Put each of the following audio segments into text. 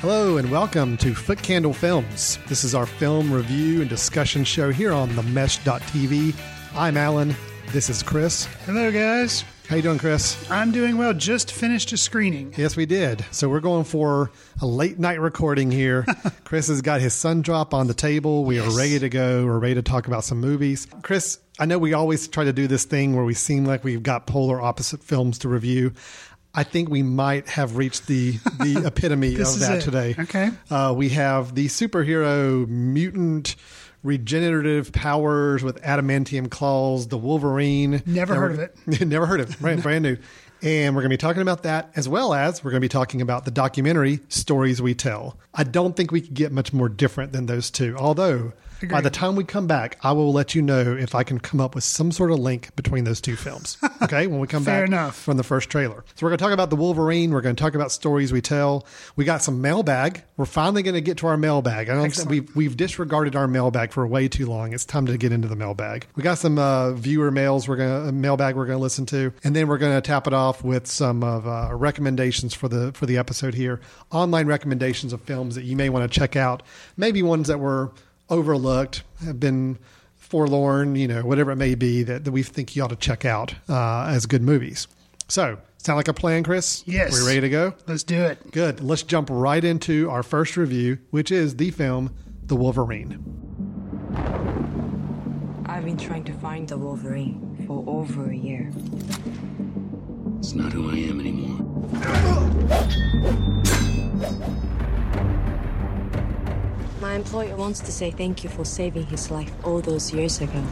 Hello and welcome to Foot Candle Films. This is our film review and discussion show here on the Mesh.tv. I'm Alan. This is Chris. Hello, guys. How you doing, Chris? I'm doing well. Just finished a screening. Yes, we did. So we're going for a late night recording here. Chris has got his sun drop on the table. We are ready to go. We're ready to talk about some movies. Chris, I know we always try to do this thing where we seem like we've got polar opposite films to review. I think we might have reached the the epitome of that it. today. Okay. Uh, we have the superhero mutant regenerative powers with adamantium claws, the Wolverine. Never And heard of it. Never heard of it. Right, brand new. And we're going to be talking about that as well as we're going to be talking about the documentary Stories We Tell. I don't think we could get much more different than those two. Although, by the time we come back, I will let you know if I can come up with some sort of link between those two films. Okay, when we come back enough. from the first trailer. So we're going to talk about the Wolverine. We're going to talk about stories we tell. We got some mailbag. We're finally going to get to our mailbag. I don't Excellent. we've we've disregarded our mailbag for way too long. It's time to get into the mailbag. We got some uh, viewer mails. We're going to mailbag. We're going to listen to, and then we're going to tap it off with some of uh, recommendations for the for the episode here. Online recommendations of films that you may want to check out. Maybe ones that were overlooked, have been forlorn, you know, whatever it may be that, that we think you ought to check out uh, as good movies. So, sound like a plan, Chris? Yes. We ready to go? Let's do it. Good. Let's jump right into our first review, which is the film The Wolverine. I've been trying to find the Wolverine for over a year. It's not who I am anymore. My employer wants to say thank you for saving his life all those years ago.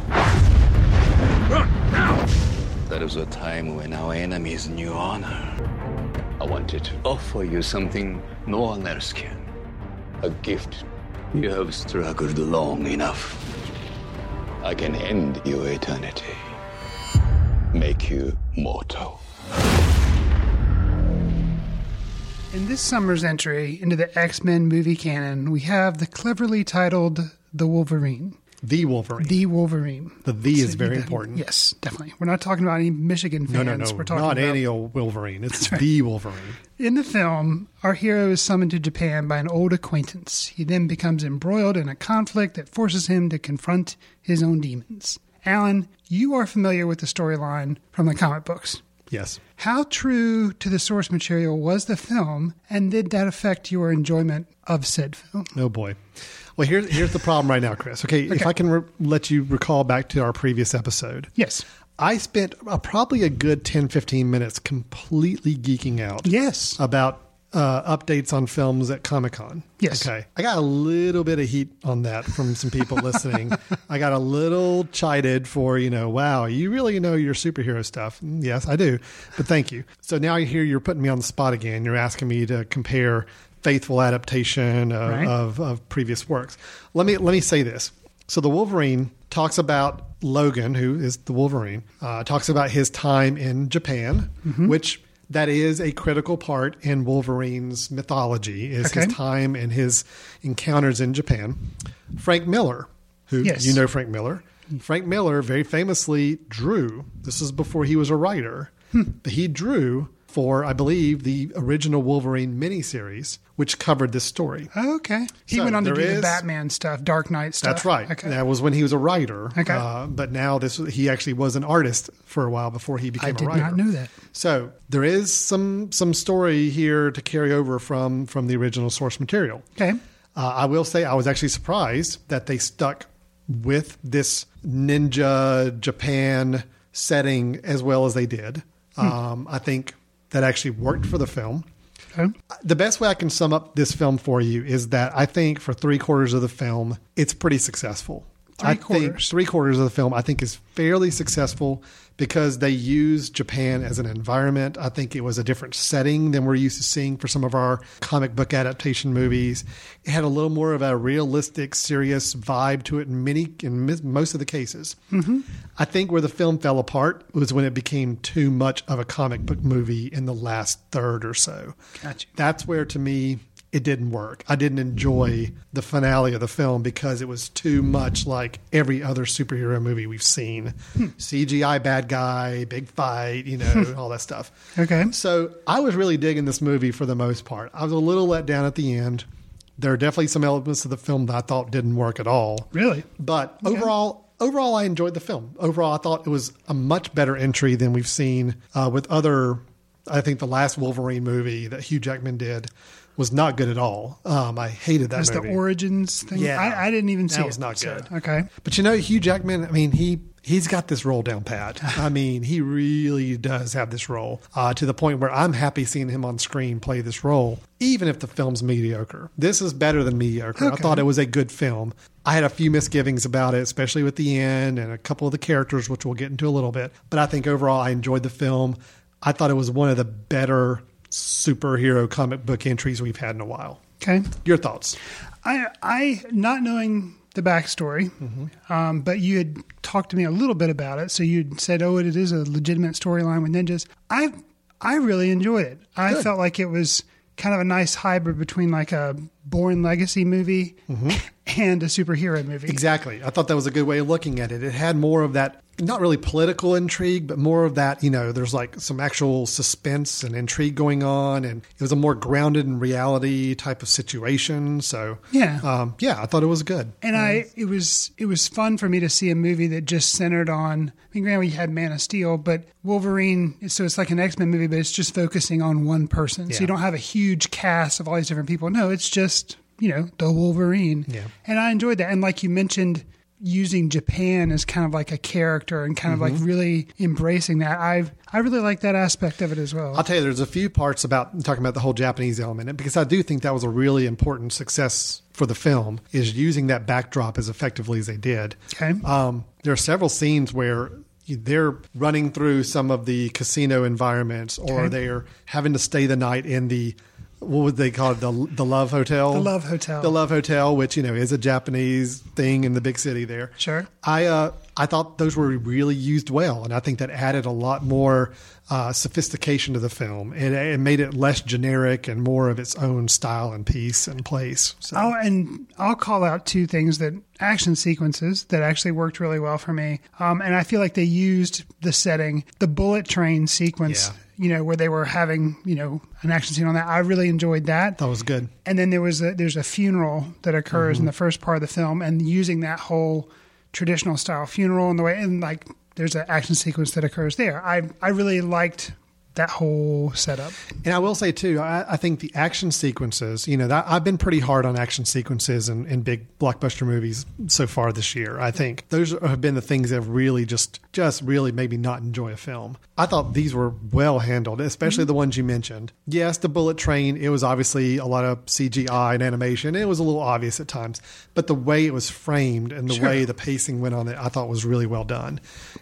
That was a time when our enemies knew honor. I wanted to offer you something no one else can. A gift. You have struggled long enough. I can end your eternity. Make you mortal. This summer's entry into the X Men movie canon, we have the cleverly titled The Wolverine. The Wolverine. The Wolverine. The the is very that- important. Yes, definitely. We're not talking about any Michigan fans. No, no, no. We're talking Not about any old Wolverine. It's the Wolverine. In the film, our hero is summoned to Japan by an old acquaintance. He then becomes embroiled in a conflict that forces him to confront his own demons. Alan, you are familiar with the storyline from the comic books. Yes. How true to the source material was the film, and did that affect your enjoyment of said film? Oh boy. Well, here's here's the problem right now, Chris. Okay, if I can re- let you recall back to our previous episode, Yes. I spent uh, probably a good 10, 15 minutes completely geeking out Yes. about uh, updates on films at Comic Con. Yes. Okay. I got a little bit of heat on that from some people listening. I got a little chided for, you know, wow, you really know your superhero stuff. Mm, Yes, I do. But thank you. So now I hear you're putting me on the spot again. You're asking me to compare faithful adaptation of, Right. of, of previous works. Let me let me say this. So the Wolverine talks about Logan, who is the Wolverine, uh, talks about his time in Japan, Mm-hmm. which that is a critical part in Wolverine's mythology is his time and his encounters in Japan. Frank Miller, who Yes. you know Frank Miller. Frank Miller very famously drew, this is before he was a writer, Hmm. but he drew for, I believe, the original Wolverine miniseries, which covered this story. Okay. He So went on to do there the Batman stuff, Dark Knight stuff. That's right. Okay. That was when he was a writer. Okay. Uh, but now this he actually was an artist for a while before he became I did a writer. not know that. So there is some some story here to carry over from from the original source material. Okay. Uh, I will say I was actually surprised that they stuck with this ninja Japan setting as well as they did. Um, I think that actually worked for the film. Okay. The best way I can sum up this film for you is that I think for three quarters of the film, it's pretty successful. Three I think quarters. three quarters of the film I think is fairly successful because they used Japan as an environment. I think it was a different setting than we're used to seeing for some of our comic book adaptation movies. It had a little more of a realistic, serious vibe to it in many in most of the cases. Mm-hmm. I think where the film fell apart was when it became too much of a comic book movie in the last third or so. Gotcha. That's where to me it didn't work. I didn't enjoy the finale of the film because it was too much like every other superhero movie we've seen. CGI bad guy, big fight, you know, all that stuff. Okay. So I was really digging this movie for the most part. I was a little let down at the end. There are definitely some elements of the film that I thought didn't work at all. Really? But overall, overall, I enjoyed the film. Overall, I thought it was a much better entry than we've seen uh, with other. I think the last Wolverine movie that Hugh Jackman did was not good at all. Um, I hated that That's the origins thing. Yeah. I, I didn't even see That it. was not so- good. okay. But you know, Hugh Jackman, I mean, he he's got this role down pat. I mean, he really does have this role uh, to the point where I'm happy seeing him on screen play this role, even if the film's mediocre. This is better than mediocre. I thought it was a good film. I had a few misgivings about it, especially with the end and a couple of the characters, which we'll get into a little bit. But I think overall, I enjoyed the film. I thought it was one of the better superhero comic book entries we've had in a while. Okay. Your thoughts? I, I not knowing the backstory, Mm-hmm. um, but you had talked to me a little bit about it. So you said, "Oh, it is a legitimate storyline with ninjas." I I really enjoyed it. I Good. felt like it was kind of a nice hybrid between like a Bourne Legacy movie and a superhero movie. Mm-hmm. Exactly. I thought that was a good way of looking at it. It had more of that, not really political intrigue, but more of that, you know, there's like some actual suspense and intrigue going on. And it was a more grounded in reality type of situation. So, Yeah. um, yeah, I thought it was good. And I, it was it was fun for me to see a movie that just centered on. I mean, granted, we had Man of Steel, but Wolverine. So it's like an X Men movie, but it's just focusing on one person. So you don't have a huge cast of all these different people. No, it's just you know the Wolverine. Yeah. And I enjoyed that. And like you mentioned, using Japan as kind of like a character and kind of Mm-hmm. like really embracing that. I I really like that aspect of it as well. I'll tell you, there's a few parts about talking about the whole Japanese element, because I do think that was a really important success for the film, is using that backdrop as effectively as they did. Okay. Um, there are several scenes where they're running through some of the casino environments, or Okay. they're having to stay the night in the what would they call it the the Love Hotel? The Love Hotel. The Love Hotel, which you know is a Japanese thing in the big city there. Sure. I uh, I thought those were really used well, and I think that added a lot more uh, sophistication to the film. It, it made it less generic and more of its own style and piece and place. So Oh, and I'll call out two things that action sequences that actually worked really well for me. Um, and I feel like they used the setting, the bullet train sequence, Yeah. You know, where they were having, you know, an action scene on that. I really enjoyed that. that was good. And then there was a, there's a funeral that occurs Mm-hmm. in the first part of the film, and using that whole traditional style funeral in the way, and like there's an action sequence that occurs there. I I really liked that whole setup. And I will say too, I, I think the action sequences, you know, that, I've been pretty hard on action sequences in, in big blockbuster movies so far this year. I think those have been the things that have really just, just really made me not enjoy a film. I thought these were well handled, especially mm-hmm. the ones you mentioned. Yes, the bullet train, it was obviously a lot of CGI and animation. It was a little obvious at times, but the way it was framed and the Sure. way the pacing went on it, I thought was really well done.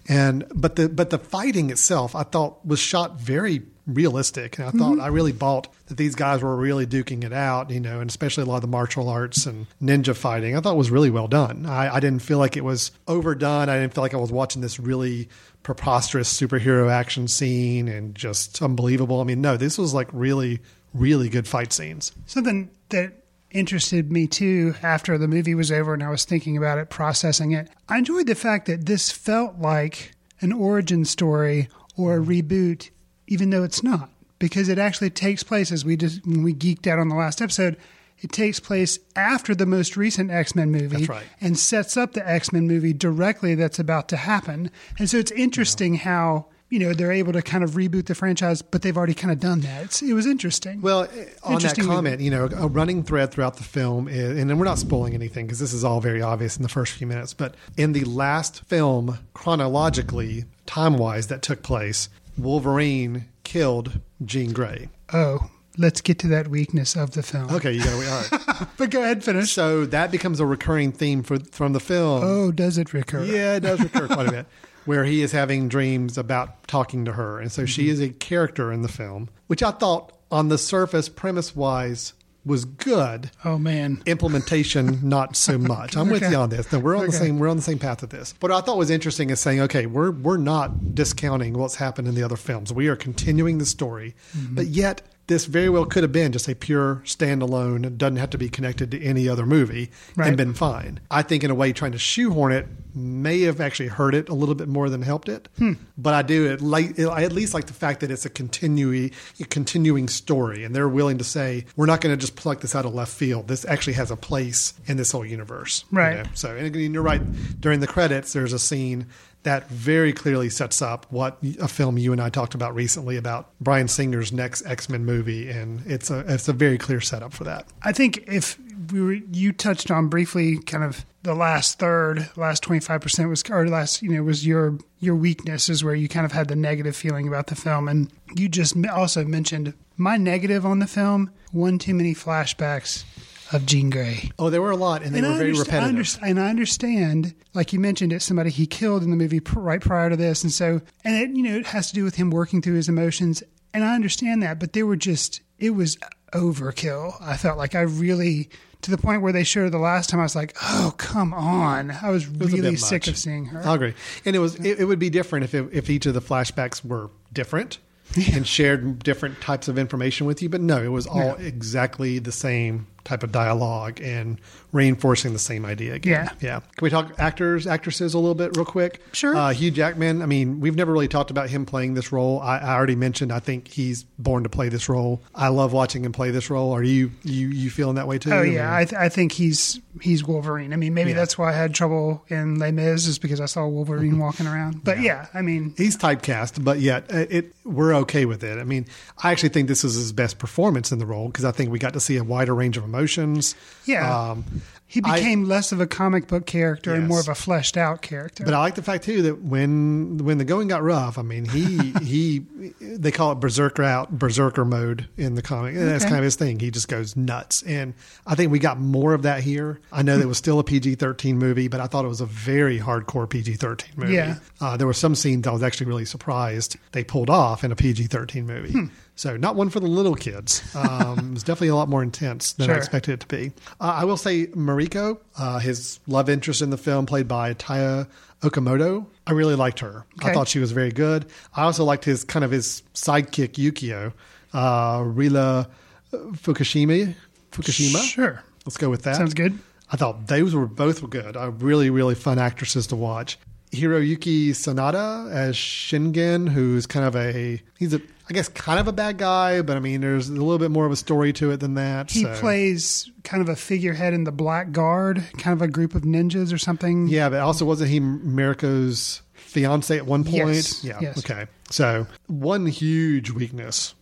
And but the but the fighting itself, I thought was shot very realistic. And I thought mm-hmm. I really bought that these guys were really duking it out, you know, and especially a lot of the martial arts and ninja fighting. I thought was really well done. I, I didn't feel like it was overdone. I didn't feel like I was watching this really preposterous superhero action scene and just unbelievable. I mean, no, this was like really, really good fight scenes. Something that interested me too after the movie was over and I was thinking about it, processing it. I enjoyed the fact that this felt like an origin story or a mm-hmm. reboot, even though it's not, because it actually takes place as we just when we geeked out on the last episode. It takes place after the most recent X Men movie That's right. and sets up the X Men movie directly that's about to happen. And so it's interesting how you know they're able to kind of reboot the franchise, but they've already kind of done that. It's, it was interesting. Well, eh, on that Interesting movie. comment, you know, a running thread throughout the film, is, and then we're not spoiling anything because this is all very obvious in the first few minutes. But in the last film, chronologically, time wise, that took place, Wolverine killed Jean Grey. Oh, let's get to that weakness of the film. Okay, you got to all right. But go ahead, finish. So that becomes a recurring theme for from the film. oh, does it recur? Yeah, it does recur quite a bit. Where he is having dreams about talking to her. And so Mm-hmm. she is a character in the film, which I thought on the surface, premise wise, was good. Oh man. Implementation, not so much. I'm with Okay. you on this. No, we're on the same we're on the same path with this. What I thought was interesting is saying, okay, we're we're not discounting what's happened in the other films. We are continuing the story, Mm-hmm. but yet this very well could have been just a pure standalone. Doesn't have to be connected to any other movie Right. and been fine. I think in a way trying to shoehorn it may have actually hurt it a little bit more than helped it. Hmm. But I do it like I at least like the fact that it's a continuing a continuing story, and they're willing to say we're not going to just pluck this out of left field. This actually has a place in this whole universe, you Right. know? So, and you're right. During the credits, there's a scene that very clearly sets up what a film you and I talked about recently about Bryan Singer's next X Men movie, and it's a it's a very clear setup for that. I think if we were, you touched on briefly, kind of the last third, last twenty five percent was, or last, you know, was your your weakness is where you kind of had the negative feeling about the film, and you just also mentioned my negative on the film: one too many flashbacks of Jean Grey. Oh, there were a lot, and they And were I very underst- I repetitive. underst- and I understand, like you mentioned, it's somebody he killed in the movie pr- right prior to this, and so, and it, you know, it has to do with him working through his emotions, and I understand that, but they were just, it was overkill. I felt like I really, to the point where they showed her the last time, I was like, oh, come on. I was was really sick of seeing her. I agree, and it was it, it would be different if it, if each of the flashbacks were different and shared different types of information with you. But no, it was all exactly the same type of dialogue and reinforcing the same idea again. Yeah. yeah. Can we talk actors, actresses a little bit, real quick? Sure. Uh, Hugh Jackman. I mean, we've never really talked about him playing this role. I, I already mentioned. I think he's born to play this role. I love watching him play this role. Are you you you feeling that way too? Oh yeah, I, th- I think he's he's Wolverine. I mean, maybe Yeah. that's why I had trouble in Les Mis, is because I saw Wolverine walking around. But yeah, I mean, he's typecast, but yet uh, it we're okay with it. I mean, I actually think this is his best performance in the role because I think we got to see a wider range of emotions. Yeah. Um, he I- became less of a comic book character and more of a fleshed out character. but I like the fact too that when when the going got rough, I mean, he he they call it berserker out berserker mode in the comic. And That's kind of his thing. He just goes nuts, and I think we got more of that here. I know that it was still a PG thirteen movie, but I thought it was a very hardcore PG thirteen movie. Yeah. Uh, there were some scenes I was actually really surprised they pulled off in a PG 13 movie. Hmm. So, not one for the little kids. Um, it was definitely a lot more intense than I expected it to be. Uh, I will say, Mariko, uh, his love interest in the film, played by Tao Okamoto, I really liked her. I thought she was very good. I also liked his kind of his sidekick, Yukio, uh, Rila Fukushima. Fukushima? Sure. Let's go with that. Sounds good. I thought those were both good. Uh, really, really fun actresses to watch. Hiroyuki Sanada as Shingen, who's kind of a he's a I guess kind of a bad guy, but I mean there's a little bit more of a story to it than that. He so. plays kind of a figurehead in the Black Guard, kind of a group of ninjas or something. yeah, but also wasn't he Mariko's fiance at one point? Yes, Yeah. yes. Okay. So one huge weakness.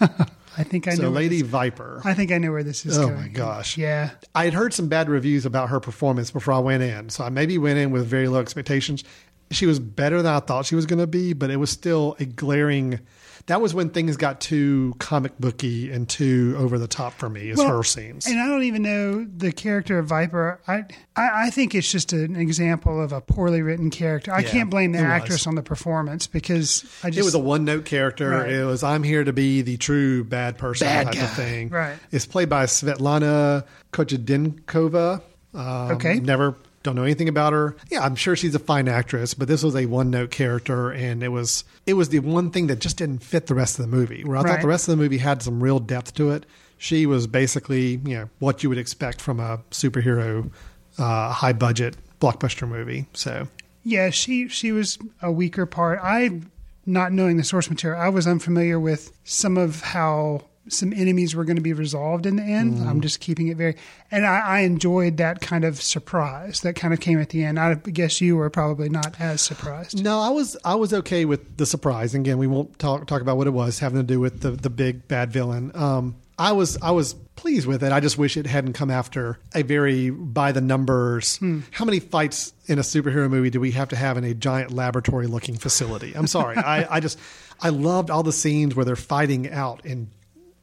I think I so know. Lady this- Viper. I think I know where this is oh, going. Oh, going. my gosh. Yeah. I had heard some bad reviews about her performance before I went in. So I maybe went in with very low expectations. She was better than I thought she was going to be, but it was still a glaring. That was when things got too comic booky and too over the top for me, as Well, her scenes. And I don't even know the character of Viper. I, I I think it's just an example of a poorly written character. I Yeah, can't blame the it was. actress on the performance because I just it was a one note character. Right. It was I'm here to be the true bad person Bad type guy. of thing. Right. It's played by Svetlana Kochedinkova. Um, Okay. Never don't know anything about her. Yeah, I'm sure she's a fine actress, but this was a one note character, and it was it was the one thing that just didn't fit the rest of the movie. Where I thought the rest of the movie had some real depth to it. She was basically you know what you would expect from a superhero uh, high budget blockbuster movie. So yeah she she was a weaker part. I not knowing the source material, I was unfamiliar with some of how some enemies were going to be resolved in the end. Mm. I'm just keeping it very, and I, I enjoyed that kind of surprise that kind of came at the end. I guess you were probably not as surprised. No, I was I was okay with the surprise. And again, we won't talk talk about what it was having to do with the the big bad villain. Um, I was I was pleased with it. I just wish it hadn't come after a very by the numbers. How many fights in a superhero movie do we have to have in a giant laboratory looking facility? I'm sorry. I, I just I loved all the scenes where they're fighting out in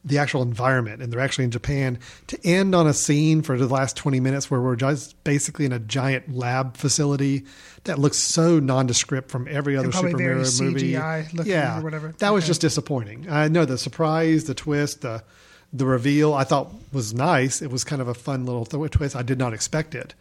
the actual environment, and they're actually in Japan. To end on a scene for the last twenty minutes where we're just basically in a giant lab facility that looks so nondescript from every other Super Mario movie, yeah, or whatever. That was just disappointing. I know the surprise, the twist, the the reveal. I thought was nice. It was kind of a fun little th- twist. I did not expect it,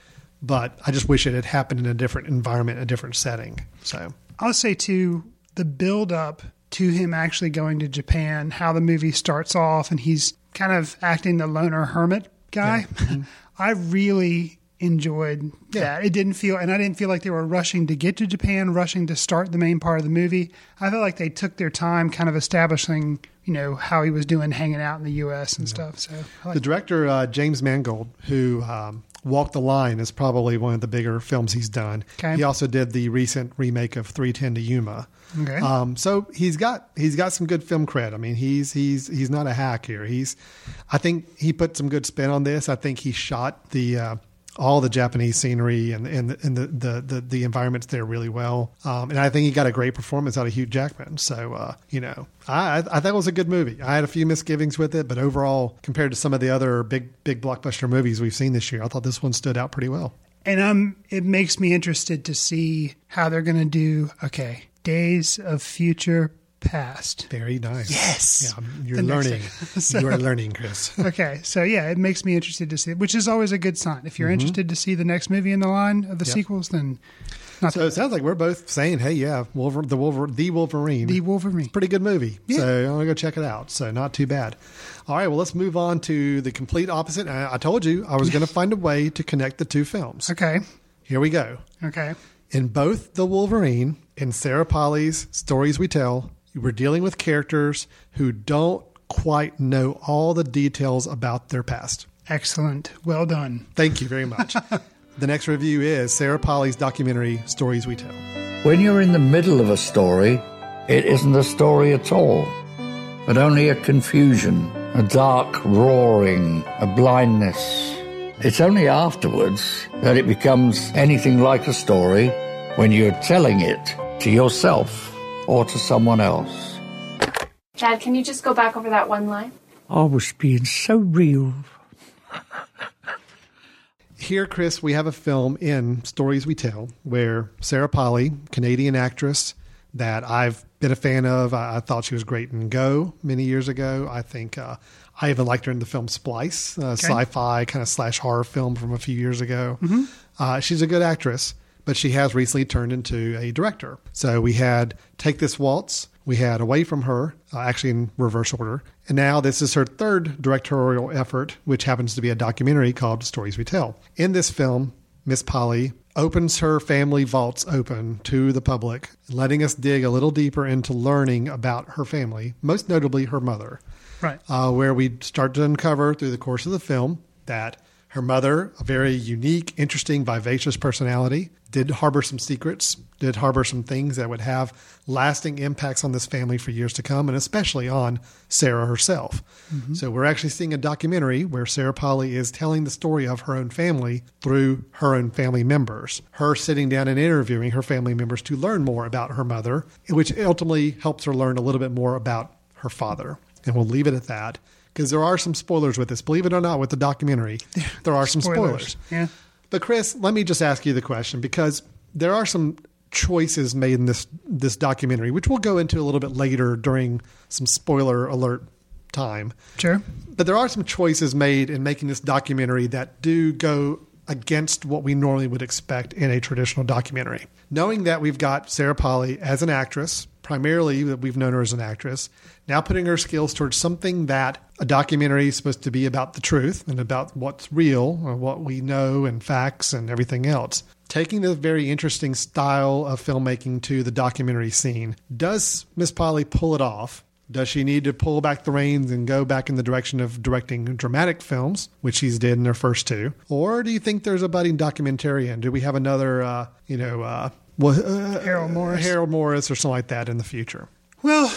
but I just wish it had happened in a different environment, a different setting. So I'll say too the build up to him actually going to Japan, how the movie starts off, and he's kind of acting the loner hermit guy. I really enjoyed Yeah. that. It didn't feel, and I didn't feel like they were rushing to get to Japan, rushing to start the main part of the movie. I felt like they took their time, kind of establishing, you know, how he was doing, hanging out in the U.S. and stuff. So I like the director uh, James Mangold, who um, Walk the Line, is probably one of the bigger films he's done. Okay. He also did the recent remake of 310 to Yuma. Okay. Um, so he's got he's got some good film cred. I mean, he's he's he's not a hack here. He's I think he put some good spin on this. I think he shot the uh, all the Japanese scenery and and, and the, the, the the environments there really well. Um, and I think he got a great performance out of Hugh Jackman. So uh, you know, I I thought it was a good movie. I had a few misgivings with it, but overall, compared to some of the other big big blockbuster movies we've seen this year, I thought this one stood out pretty well. And um, it makes me interested to see how they're going to do. Okay, Days of Future Past. Very nice. Yes. Yeah, you're learning. So- you are learning, Chris. Okay, so yeah, it makes me interested to see, which is always a good sign. If you're mm-hmm. interested to see the next movie in the line of the Yep. sequels, then not So it sounds like we're both saying, "Hey, yeah, Wolver- the Wolver- the Wolverine, the Wolverine. pretty good movie." Yeah. So I'm gonna go check it out. So not too bad. All right, well, let's move on to the complete opposite. I, I told you I was going to find a way to connect the two films. Okay, Here we go. okay, In both the Wolverine and Sarah Polley's stories we tell, we're dealing with characters who don't quite know all the details about their past. excellent, well done. Thank you very much. the next review is Sarah Polley's documentary Stories We Tell. When you're in the middle of a story, it isn't a story at all, but only a confusion, a dark roaring, a blindness. It's only afterwards that it becomes anything like a story when you're telling it to yourself or to someone else. Dad, can you just go back over that one line? I was being so real. Here, Chris, we have a film in Stories We Tell where Sarah Polley, Canadian actress that I've been a fan of. I, I thought she was great in Go many years ago. I think uh, I even liked her in the film Splice, uh, sci-fi kind of slash horror film from a few years ago. Uh, she's a good actress, but she has recently turned into a director. So we had Take This Waltz. We had Away from Her, uh, actually in reverse order. And now this is her third directorial effort, which happens to be a documentary called Stories We Tell. In this film, Miss Polley opens her family vaults open to the public, letting us dig a little deeper into learning about her family, most notably her mother Right. uh, where we start to uncover through the course of the film that her mother, a very unique, interesting, vivacious personality, did harbor some secrets, did harbor some things that would have lasting impacts on this family for years to come, and especially on Sarah herself. Mm-hmm. So we're actually seeing a documentary where Sarah Polley is telling the story of her own family through her own family members. Her sitting down and interviewing her family members to learn more about her mother, which ultimately helps her learn a little bit more about her father. And we'll leave it at that because there are some spoilers with this. Believe it or not, with the documentary, there are some spoilers. Yeah. But Chris, let me just ask you the question because there are some choices made in this this documentary, which we'll go into a little bit later during some spoiler alert time. Sure. But there are some choices made in making this documentary that do go against what we normally would expect in a traditional documentary. Knowing that we've got Sarah Polley as an actress, primarily that we've known her as an actress, now putting her skills towards something that a documentary is supposed to be about the truth and about what's real or what we know and facts and everything else. Taking the very interesting style of filmmaking to the documentary scene, does Miss Polley pull it off? Does she need to pull back the reins and go back in the direction of directing dramatic films, which she's did in her first two? Or do you think there's a budding documentarian? Do we have another, uh, you know, uh, well, uh, Errol Morris. Errol Morris or something like that in the future? Well,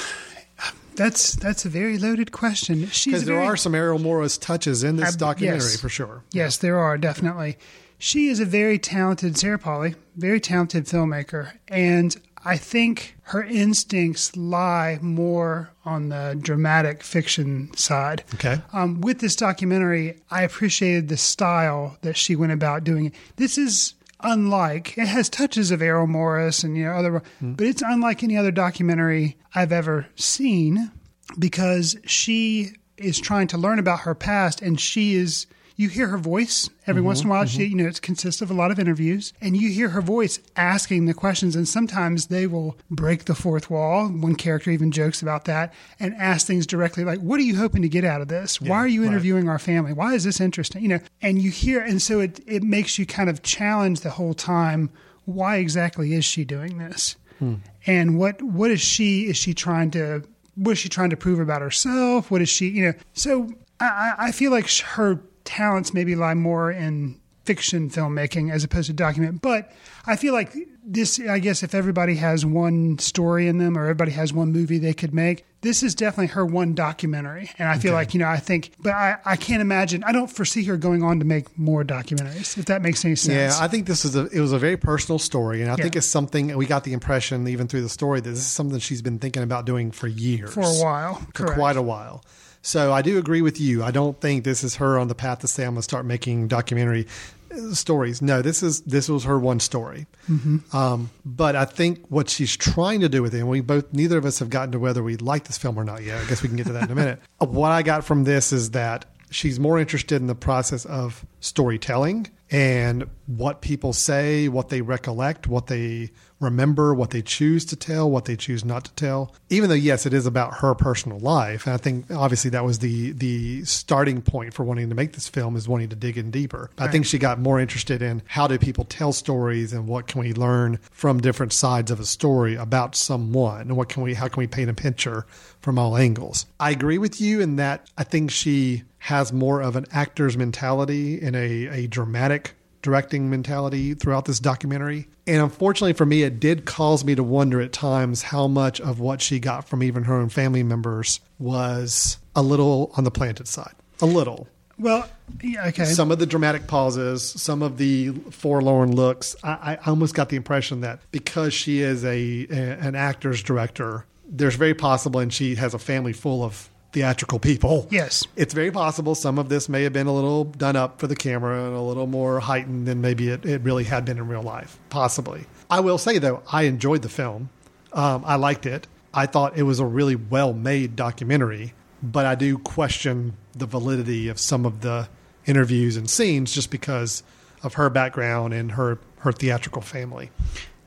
that's that's a very loaded question. Because there very- are some Errol Morris touches in this Ab- documentary yes. for sure. Yes, there are definitely. She is a very talented Sarah Polley, very talented filmmaker, and I think her instincts lie more on the dramatic fiction side. Okay. Um, with this documentary, I appreciated the style that she went about doing it. This is unlike it has touches of Errol Morris and you know other, hmm. but it's unlike any other documentary I've ever seen because she is trying to learn about her past and she is you hear her voice every once in a while. Mm-hmm, she mm-hmm. you know it consists of a lot of interviews and you hear her voice asking the questions and sometimes they will break the fourth wall. One character even jokes about that and ask things directly like what are you hoping to get out of this? Why are you right. interviewing our family? Why is this interesting? You know and you hear and so it it makes you kind of challenge the whole time why exactly is she doing this? Hmm. And what what is she is she trying to what is she trying to prove about herself? What is she you know so i I- i feel like her talents maybe lie more in fiction filmmaking as opposed to document but i feel like this i guess if everybody has one story in them or everybody has one movie they could make this is definitely her one documentary. And i feel like you know i think but i i can't imagine i don't foresee her going on to make more documentaries if that makes any sense. Yeah, I think this is a it was a very personal story, and I think it's something we got the impression even through the story that this is something she's been thinking about doing for years, for a while for correct. quite a while. So I do agree with you. I don't think this is her on the path to say I'm going to start making documentary uh, stories. No, this is this was her one story. Mm-hmm. Um, but I think what she's trying to do with it, and we both neither of us have gotten to whether we like this film or not yet. I guess we can get to that in a minute. Uh, What I got from this is that she's more interested in the process of storytelling and what people say, what they recollect, what they remember, what they choose to tell, what they choose not to tell. Even though yes, it is about her personal life, and I think obviously that was the the starting point for wanting to make this film is wanting to dig in deeper. I think she got more interested in how do people tell stories and what can we learn from different sides of a story about someone and what can we how can we paint a picture from all angles. I agree with you in that I think she has more of an actor's mentality and a, a dramatic directing mentality throughout this documentary. And unfortunately for me, it did cause me to wonder at times how much of what she got from even her own family members was a little on the planted side. A little. well yeah, okay Some of the dramatic pauses, some of the forlorn looks. I, I almost got the impression that because she is a, a an actor's director, there's very possible, and she has a family full of theatrical people. Yes. it's very possible some of this may have been a little done up for the camera and a little more heightened than maybe it, it really had been in real life. Possibly. I will say though, I enjoyed the film. Um, I liked it. I thought it was a really well made documentary, but I do question the validity of some of the interviews and scenes just because of her background and her, her theatrical family.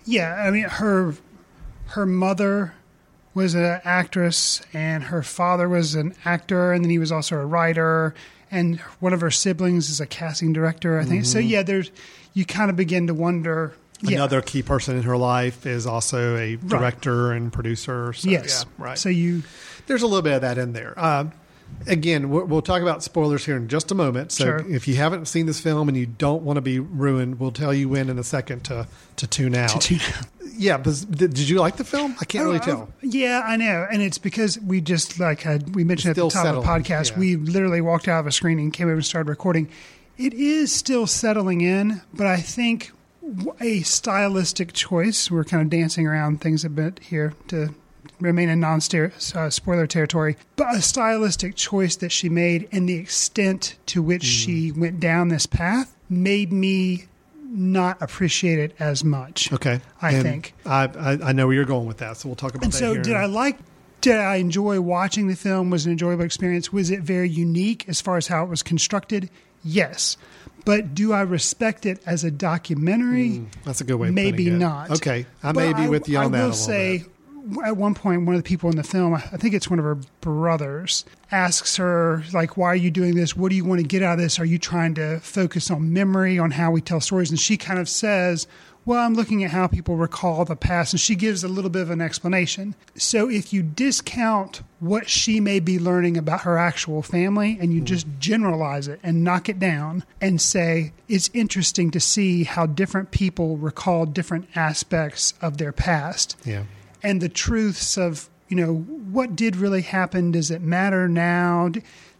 Yeah, I mean her her mother was an actress and her father was an actor and then he was also a writer and one of her siblings is a casting director, I think. So yeah, there's you kind of begin to wonder yeah, Another key person in her life is also a director and producer. So, yes. yeah, right. So you there's a little bit of that in there. Um, again, we'll, talk about spoilers here in just a moment. So Sure. if you haven't seen this film and you don't want to be ruined, we'll tell you when in a second to to tune out. tune Yeah, but did, did you like the film? I can't really tell. Yeah, I know, and it's because we just like had, we mentioned at the top of the podcast, yeah. we literally walked out of a screening, came over and started recording. It is still settling in, but I think a stylistic choice. We're kind of dancing around things a bit here to remain in non uh, spoiler territory, but a stylistic choice that she made and the extent to which Mm. she went down this path made me not appreciate it as much. Okay, I And think. I, I I know where you're going with that, so we'll talk about And that. so, did I like? Did I enjoy watching the film? Was it an enjoyable experience? Was it very unique as far as how it was constructed? Yes, but do I respect it as a documentary? Hmm, that's a good way. Maybe not. Okay, I But may be with you on I that. will a say, bit. At one point, one of the people in the film, I think it's one of her brothers, asks her like, "Why are you doing this? What do you want to get out of this? Are you trying to focus on memory, on how we tell stories?" And she kind of says. Well, I'm looking at how people recall the past, and she gives a little bit of an explanation. So, if you discount what she may be learning about her actual family and you hmm. just generalize it and knock it down and say it's interesting to see how different people recall different aspects of their past Yeah. And the truths of you know what did really happen does it matter now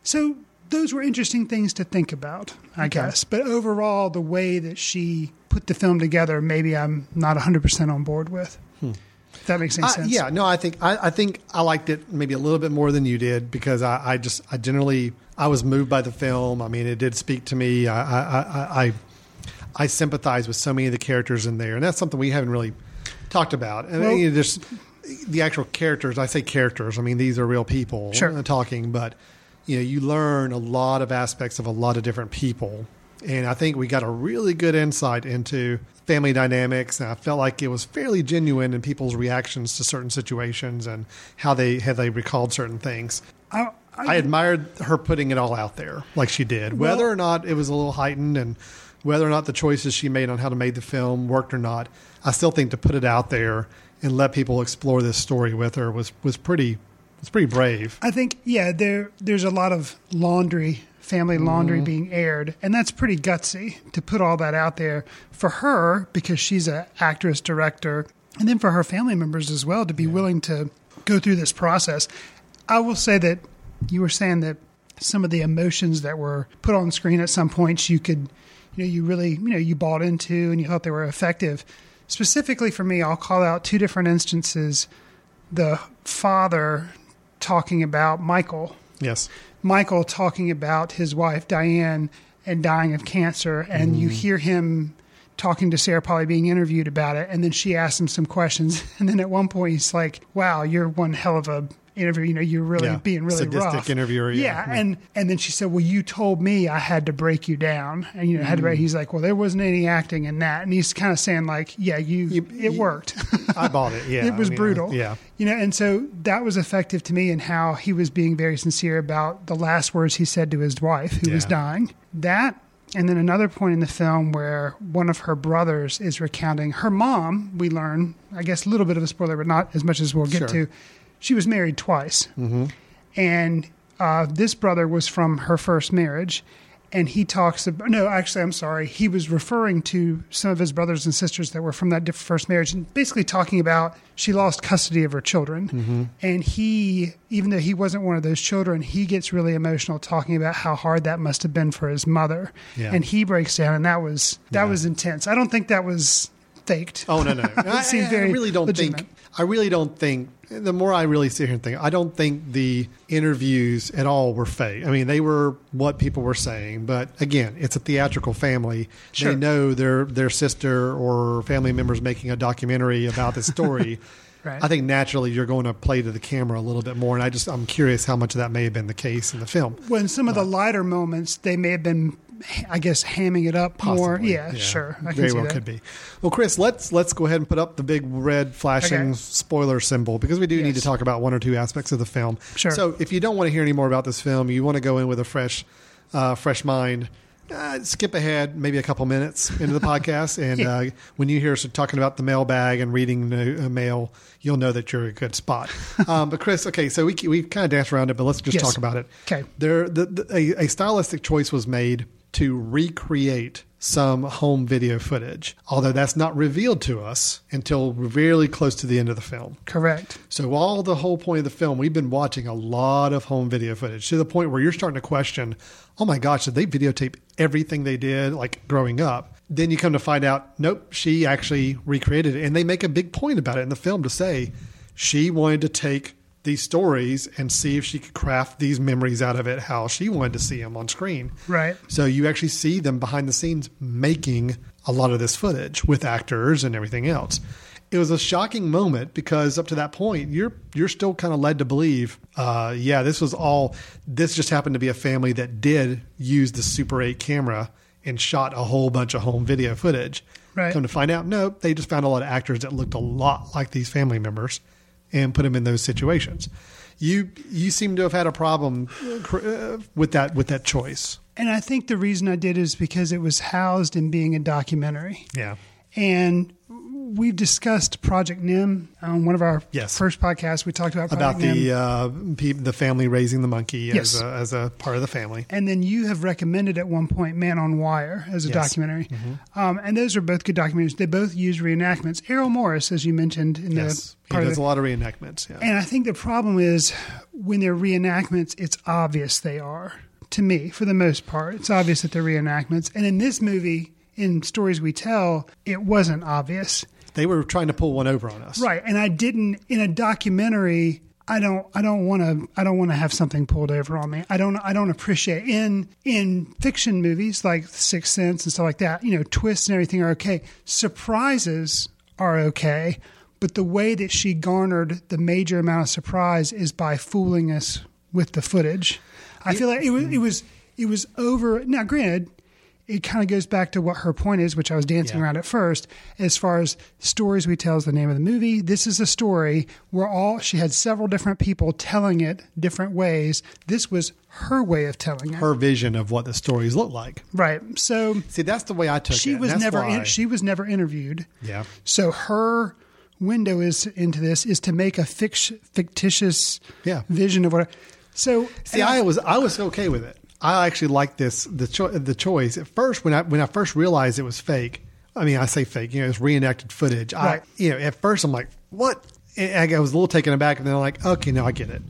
so those were interesting things to think about i guess but overall the way that she put the film together maybe i'm not 100% on board with hmm. If that makes any I- sense. yeah, no, I think I, I think I liked it maybe a little bit more than you did because I, I just I generally I was moved by the film. I mean, it did speak to me. I I, I, I I sympathize with so many of the characters in there, and that's something we haven't really talked about. And Well- you know, just the actual characters. I say characters. I mean, these are real people Sure. uh, talking, but you know, you learn a lot of aspects of a lot of different people. And I think we got a really good insight into family dynamics. And I felt like it was fairly genuine in people's reactions to certain situations and how they how they recalled certain things. I, I admired her putting it all out there like she did, whether or not it was a little heightened and whether or not the choices she made on how to make the film worked or not. I still think to put it out there and let people explore this story with her was was pretty was pretty brave. I think yeah, there there's a lot of laundry, family mm-hmm. laundry being aired, and that's pretty gutsy to put all that out there for her because she's an actress, director, and then for her family members as well to be willing to go through this process. I will say that you were saying that some of the emotions that were put on screen at some points you could you know you really you know you bought into and you thought they were effective. Specifically for me, I'll call out two different instances. The father talking about Michael Yes. Michael talking about his wife Diane and dying of cancer, and you mm. hear him talking to Sarah Polley being interviewed about it, and then she asks him some questions, and then at one point he's like, "Wow, you're one hell of a interview. You know, you're really Yeah. being really Sadistic rough." interviewer, yeah. yeah, hmm. and and then she said, "Well, you told me I had to break you down," and you know, had to. Break. Hmm. He's like, "Well, there wasn't any acting in that," and he's kind of saying like, "Yeah, you, You- it you- worked." I bought it. Yeah. it was I mean, uh, brutal. Yeah. You know, and so that was effective to me in how he was being very sincere about the last words he said to his wife who was dying. That and then another point in the film where one of her brothers is recounting her mom, we learn, I guess a little bit of a spoiler, but not as much as we'll get Sure. to. She was married twice. Mm-hmm. And uh, this brother was from her first marriage. And he talks about, no, actually, I'm sorry. He was referring to some of his brothers and sisters that were from that first marriage and basically talking about she lost custody of her children. Mm-hmm. And he, even though he wasn't one of those children, he gets really emotional talking about how hard that must have been for his mother. Yeah. And he breaks down, and that was that was intense. I don't think that was faked. Oh no no! I, seemed I very really don't legitimate. think. I really don't think. The more I really sit here and think, I don't think the interviews at all were fake. I mean, they were what people were saying, but again, it's a theatrical family. Sure. They know their their sister or family members making a documentary about this story. Right. I think naturally you're going to play to the camera a little bit more, and I just I'm curious how much of that may have been the case in the film. when some of the lighter moments, they may have been, I guess, hamming it up more. Possibly, Yeah, sure. I Very well that. could be. Well, Chris, let's let's go ahead and put up the big red flashing Okay. spoiler symbol because we do need to talk about one or two aspects of the film. Sure. So, if you don't want to hear any more about this film, you want to go in with a fresh, uh, fresh mind. Uh, skip ahead maybe a couple minutes into the podcast, and Yeah. uh, when you hear us talking about the mailbag and reading the uh, mail, you'll know that you're in a good spot. um, but Chris, okay, so we we kind of danced around it, but let's just Yes. talk about it. Okay. There, the, the, a, a stylistic choice was made to recreate some home video footage, although that's not revealed to us until really close to the end of the film. Correct. So, all the whole point of the film, we've been watching a lot of home video footage to the point where you're starting to question, oh my gosh, did they videotape everything they did, like growing up? Then you come to find out, nope, she actually recreated it. And they make a big point about it in the film to say she wanted to take these stories and see if she could craft these memories out of it how she wanted to see them on screen. Right. So you actually see them behind the scenes making a lot of this footage with actors and everything else. It was a shocking moment because up to that point, you're you're still kind of led to believe, uh, yeah, this was all. This just happened to be a family that did use the Super 8 camera and shot a whole bunch of home video footage. Right. Come to find out, no, they just found a lot of actors that looked a lot like these family members and put them in those situations. You you seem to have had a problem uh, with that with that choice. And I think the reason I did is because it was housed in being a documentary. Yeah. And we've discussed Project NIM on one of our Yes. first podcasts. We talked about Project about the uh, pe- the family raising the monkey Yes. as, a, as a part of the family. and then you have recommended at one point Man on Wire as a Yes. Mm-hmm. documentary. Um, and those are both good documentaries. They both use reenactments. Errol Morris, as you mentioned in Yes, the he part of does the- a lot of reenactments. Yeah. And I think the problem is when they're reenactments, it's obvious they are. To me, for the most part, it's obvious that they're reenactments. And in this movie, in Stories We Tell, it wasn't obvious. They were trying to pull one over on us. Right. And I didn't in a documentary I don't I don't want to I don't want to have something pulled over on me. I don't I don't appreciate in in fiction movies like Sixth Sense and stuff like that. You know, twists and everything are okay. Surprises are okay, but the way that she garnered the major amount of surprise is by fooling us with the footage. I feel like it was it was it was over. Now, granted, it kind of goes back to what her point is, which I was dancing Yeah. around at first. As far as stories we tell is the name of the movie. This is a story where all she had several different people telling it different ways. This was her way of telling it. Her vision of what the stories look like. right. So See, that's the way I took it. she and was never in, she was never interviewed. Yeah. So her window is into this is to make a fict- fictitious Yeah. vision of what. So See, I was I was okay with it. I actually like this the cho- the choice at first when I when I first realized it was fake. I mean, I say fake. You know, it's reenacted footage. Right. I you know at first I'm like, what? And I was a little taken aback, and then I'm like, okay, now I get it.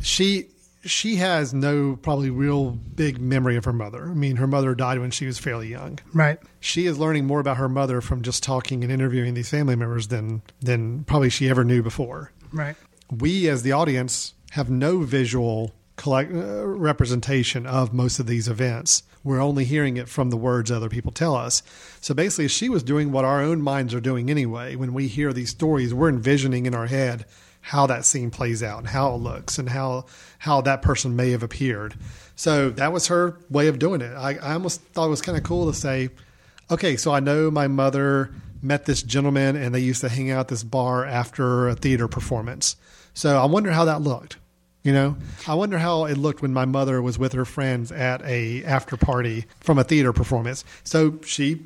She she has no probably real big memory of her mother. I mean, her mother died when she was fairly young. right. She is learning more about her mother from just talking and interviewing these family members than than probably she ever knew before Right. we as the audience have no visual collect, uh, representation of most of these events. We're only hearing it from the words other people tell us. So basically, she was doing what our own minds are doing anyway. When we hear these stories, we're envisioning in our head how that scene plays out and how it looks and how how that person may have appeared. So that was her way of doing it. I, I almost thought it was kind of cool to say, okay, so I know my mother met this gentleman and they used to hang out at this bar after a theater performance. So I wonder how that looked. You know, I wonder how it looked when my mother was with her friends at a after party from a theater performance. So she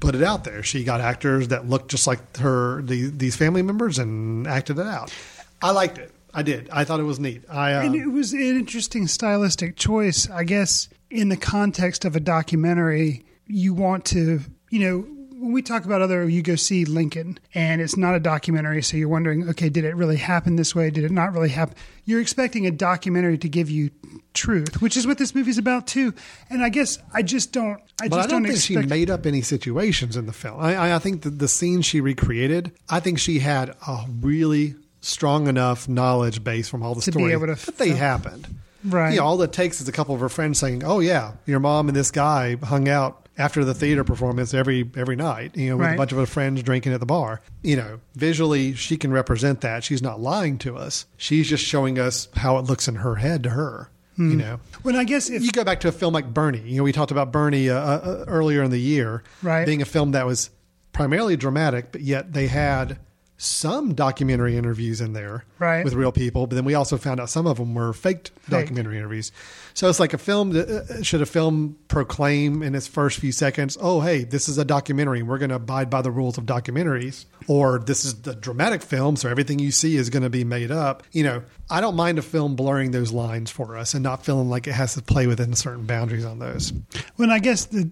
put it out there. She got actors that looked just like her the, these family members and acted it out. I liked it. I did. I thought it was neat. I uh, And it was an interesting stylistic choice, I guess, in the context of a documentary. You want to, you know, when we talk about other, you go see Lincoln, and it's not a documentary, so you're wondering, okay, did it really happen this way? Did it not really happen? You're expecting a documentary to give you truth, which is what this movie's about too. And I guess I just don't, I but just I don't, think expect. she made up any situations in the film. I, I, I think that the scenes she recreated, I think she had a really strong enough knowledge base from all the To be stories able to that they happened. Right. You know, all it takes is a couple of her friends saying, "Oh yeah, your mom and this guy hung out after the theater performance every every night." You know, with Right. a bunch of her friends drinking at the bar. You know, visually she can represent that. She's not lying to us. She's just showing us how it looks in her head to her. Hmm. You know, when I guess if you go back to a film like Bernie. You know, we talked about Bernie uh, uh, earlier in the year, Right. Being a film that was primarily dramatic, but yet they had some documentary interviews in there, Right. with real people. But then we also found out some of them were faked documentary interviews. So it's like a film. That, uh, should a film proclaim in its first few seconds, "Oh, hey, this is a documentary. We're going to abide by the rules of documentaries," or "This is the dramatic film, so everything you see is going to be made up." You know, I don't mind a film blurring those lines for us and not feeling like it has to play within certain boundaries on those. when I guess the,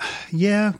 yeah,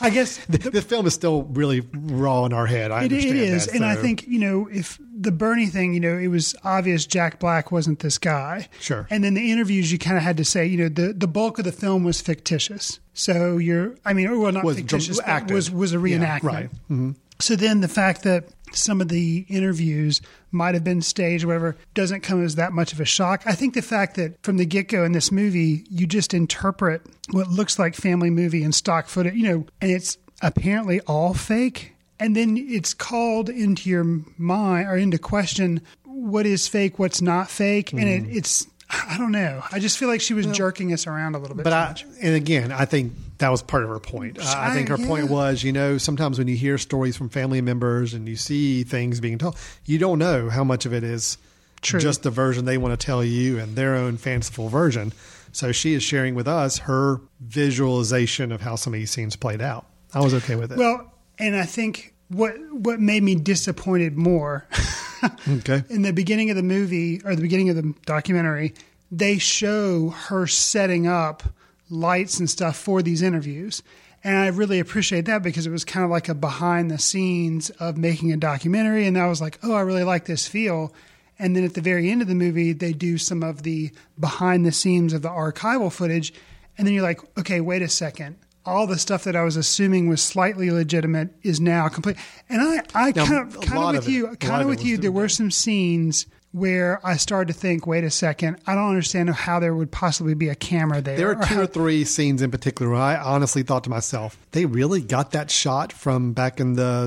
I guess The, the film is still really raw in our head. I It, it is, that, and I think you know if the Bernie thing, you know, it was obvious Jack Black wasn't this guy. Sure. And then the interviews, you kind of had to say, you know, the the bulk of the film was fictitious. So you're, I mean, well, not Was fictitious, acted. was was a Yeah, reenactment. right. Mm-hmm. So then the fact that some of the interviews might have been staged, or whatever, doesn't come as that much of a shock. I think the fact that from the get go in this movie, you just interpret what looks like family movie and stock footage, you know, and it's apparently all fake. And then it's called into your mind or into question what is fake, what's not fake. And it, hmm. it's, I don't know. I just feel like she was jerking us around a little bit But I, much. and again, I think that was part of her point. I, I think her I- point was, you know, sometimes when you hear stories from family members and you see things being told, you don't know how much of it is True. just the version they want to tell you and their own fanciful version. So she is sharing with us her visualization of how some of these scenes played out. I was okay with it. Well, and I think what what made me disappointed more okay. in the beginning of the movie or the beginning of the documentary, they show her setting up lights and stuff for these interviews. And I really appreciate that because it was kind of like a behind the scenes of making a documentary. And I was like, oh, I really like this feel. And then at the very end of the movie, they do some of the behind the scenes of the archival footage. And then you're like, okay, wait a second. all the stuff that I was assuming was slightly legitimate is now complete. And I, I Now, kind of, kind of of with it- you, kind of of with you. There were some scenes where I started to think, wait a second, I don't understand how there would possibly be a camera there. There are two or three scenes in particular where I honestly thought to myself, they really got that shot from back in the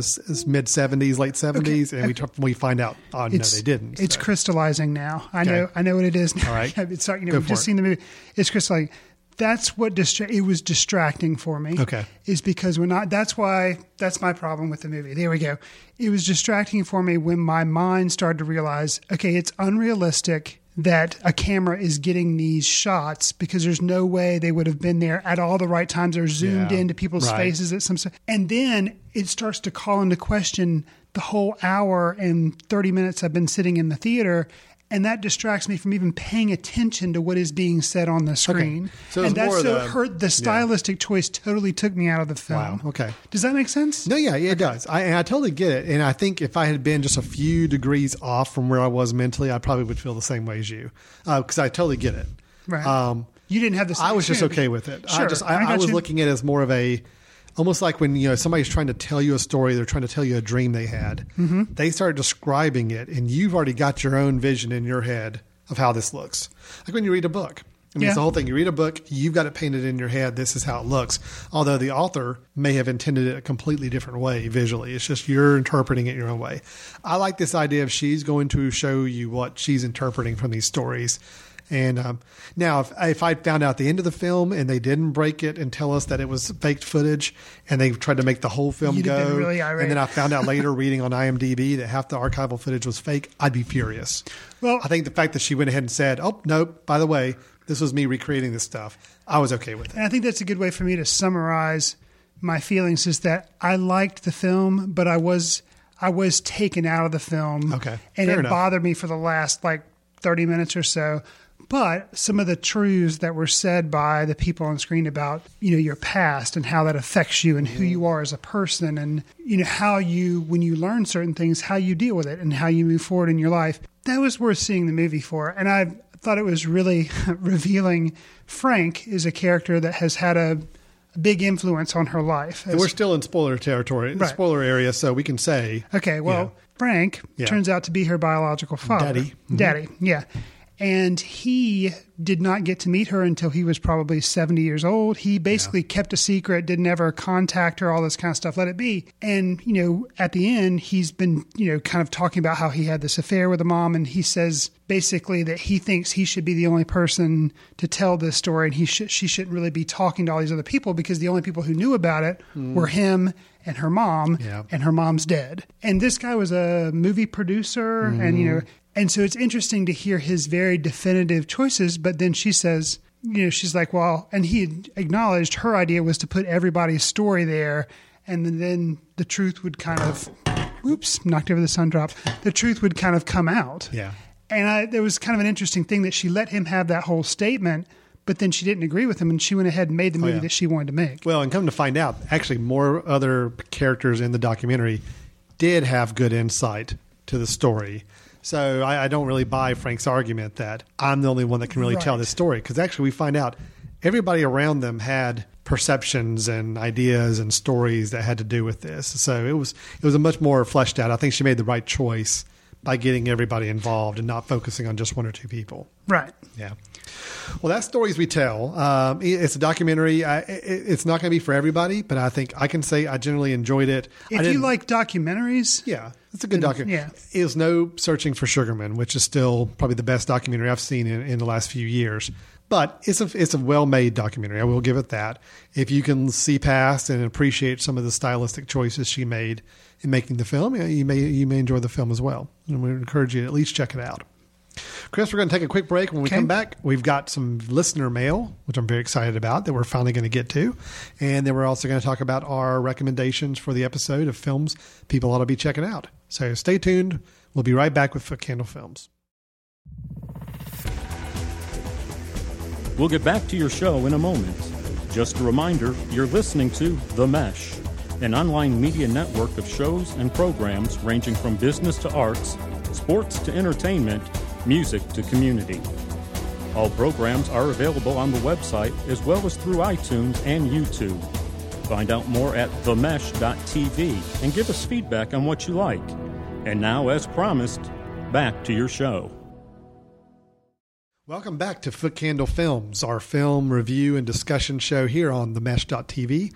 mid 70s, late 70s, and we we find out, oh, no, they didn't. It's crystallizing now. I Okay. know. I know what it is now. All right. it's you know, Go we've just it. seen the movie. It's crystallizing. That's what distra- it was distracting for me. Okay. is because when I that's why that's my problem with the movie. There we go. It was distracting for me when my mind started to realize, okay, it's unrealistic that a camera is getting these shots because there's no way they would have been there at all the right times. They're zoomed Yeah. into people's Right. faces at some, and then it starts to call into question the whole hour and 30 minutes I've been sitting in the theater. And that distracts me from even paying attention to what is being said on the screen. So and that's so the- hurt. The stylistic choice totally took me out of the film. Wow, okay. Does that make sense? No, yeah, yeah it does. I, and I totally get it. And I think if I had been just a few degrees off from where I was mentally, I probably would feel the same way as you because I totally get it. Right. Um, you didn't have the. same I was just okay with it. I Sure, just I, I I, was you. looking at it as more of a almost like when you know somebody's trying to tell you a story, they're trying to tell you a dream they had. Mm-hmm. They start describing it, and you've already got your own vision in your head of how this looks. Like when you read a book. I mean, Yeah. it's the whole thing. You read a book, you've got it painted in your head. This is how it looks. Although the author may have intended it a completely different way visually. It's just you're interpreting it your own way. I like this idea of she's going to show you what she's interpreting from these stories. And um, now, if, if I found out the end of the film and they didn't break it and tell us that it was faked footage, and they tried to make the whole film You'd go, really and then I found out later reading on IMDb that half the archival footage was fake, I'd be furious. Well- I think the fact that she went ahead and said, "Oh nope, by the way, this was me recreating this stuff," I was okay with it. And I think that's a good way for me to summarize my feelings is that I liked the film, but I was I was taken out of the film. Okay. And Fair it enough. bothered me for the last like 30 minutes or so. But some of the truths that were said by the people on screen about, you know, your past and how that affects you and who you are as a person and, you know, how you, when you learn certain things, how you deal with it and how you move forward in your life, that was worth seeing the movie for. And I thought it was really revealing. Frank is a character that has had a, big influence on her life. And we're still in spoiler territory, Right. spoiler area, so we can say, Okay, well, Yeah. Frank Yeah. turns out to be her biological father. Daddy. Mhm. Daddy, yeah. And he did not get to meet her until he was probably 70 years old. He basically kept a secret, didn't ever contact her, all this kind of stuff, let it be. And, you know, at the end, he's been, you know, kind of talking about how he had this affair with a mom. And he says basically that he thinks he should be the only person to tell this story. And he should, she shouldn't really be talking to all these other people because the only people who knew about it mm. were him and her mom Yeah. and her mom's dead. And this guy was a movie producer, and you mm-hmm. know, and so it's interesting to hear his very definitive choices. But then she says, you know, she's like, well, and he acknowledged her idea was to put everybody's story there, and then, the truth would kind of, oops, knocked over the sun drop. The truth would kind of come out. Yeah. And I, there was kind of an interesting thing that she let him have that whole statement, but then she didn't agree with him, and she went ahead and made the oh, movie Oh, yeah. that she wanted to make. Well, and come to find out, actually, more other characters in the documentary did have good insight to the story. So I, I don't really buy Frank's argument that I'm the only one that can really tell this story because actually we find out everybody around them had perceptions and ideas and stories that had to do with this. So it was it was a much more fleshed out. I think she made the right choice by getting everybody involved and not focusing on just one or two people. Right. Yeah. Well, that's stories we tell. Um, it's a documentary. I, it, it's not going to be for everybody, but I think I can say I generally enjoyed it. If you like documentaries, yeah, it's a good documentary. yeah. It was no searching for Sugar Man, which is still probably the best documentary I've seen in, in the last few years. But it's a it's a well made documentary. I will give it that. If you can see past and appreciate some of the stylistic choices she made in making the film, you may you may enjoy the film as well. And we encourage you to at least check it out. Chris, we're going to take a quick break. When we Okay. come back, we've got some listener mail, which I'm very excited about that we're finally going to get to. And then we're also going to talk about our recommendations for the episode of films people ought to be checking out. So stay tuned. We'll be right back with Foot Candle Films. We'll get back to your show in a moment. Just a reminder you're listening to The Mesh, an online media network of shows and programs ranging from business to arts, sports to entertainment, music to community. All programs are available on the website as well as through iTunes and YouTube. Find out more at themesh.tv and give us feedback on what you like. And now, as promised, back to your show. Welcome back to Foot Candle Films, our film review and discussion show here on the Mesh.tv. Uh,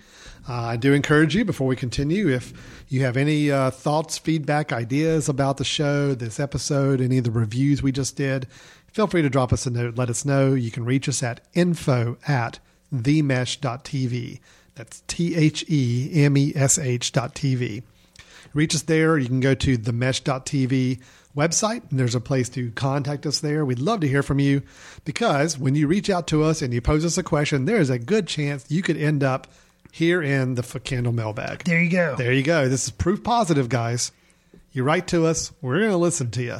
I do encourage you before we continue, if you have any uh, thoughts, feedback, ideas about the show, this episode, any of the reviews we just did, feel free to drop us a note. Let us know. You can reach us at info at themesh.tv. That's T H E M E S H dot TV. Reach us there. You can go to themesh.tv website and there's a place to contact us there. We'd love to hear from you because when you reach out to us and you pose us a question, there is a good chance you could end up here in the Foot Candle mailbag. There you go. There you go. This is proof positive, guys. You write to us, we're going to listen to you.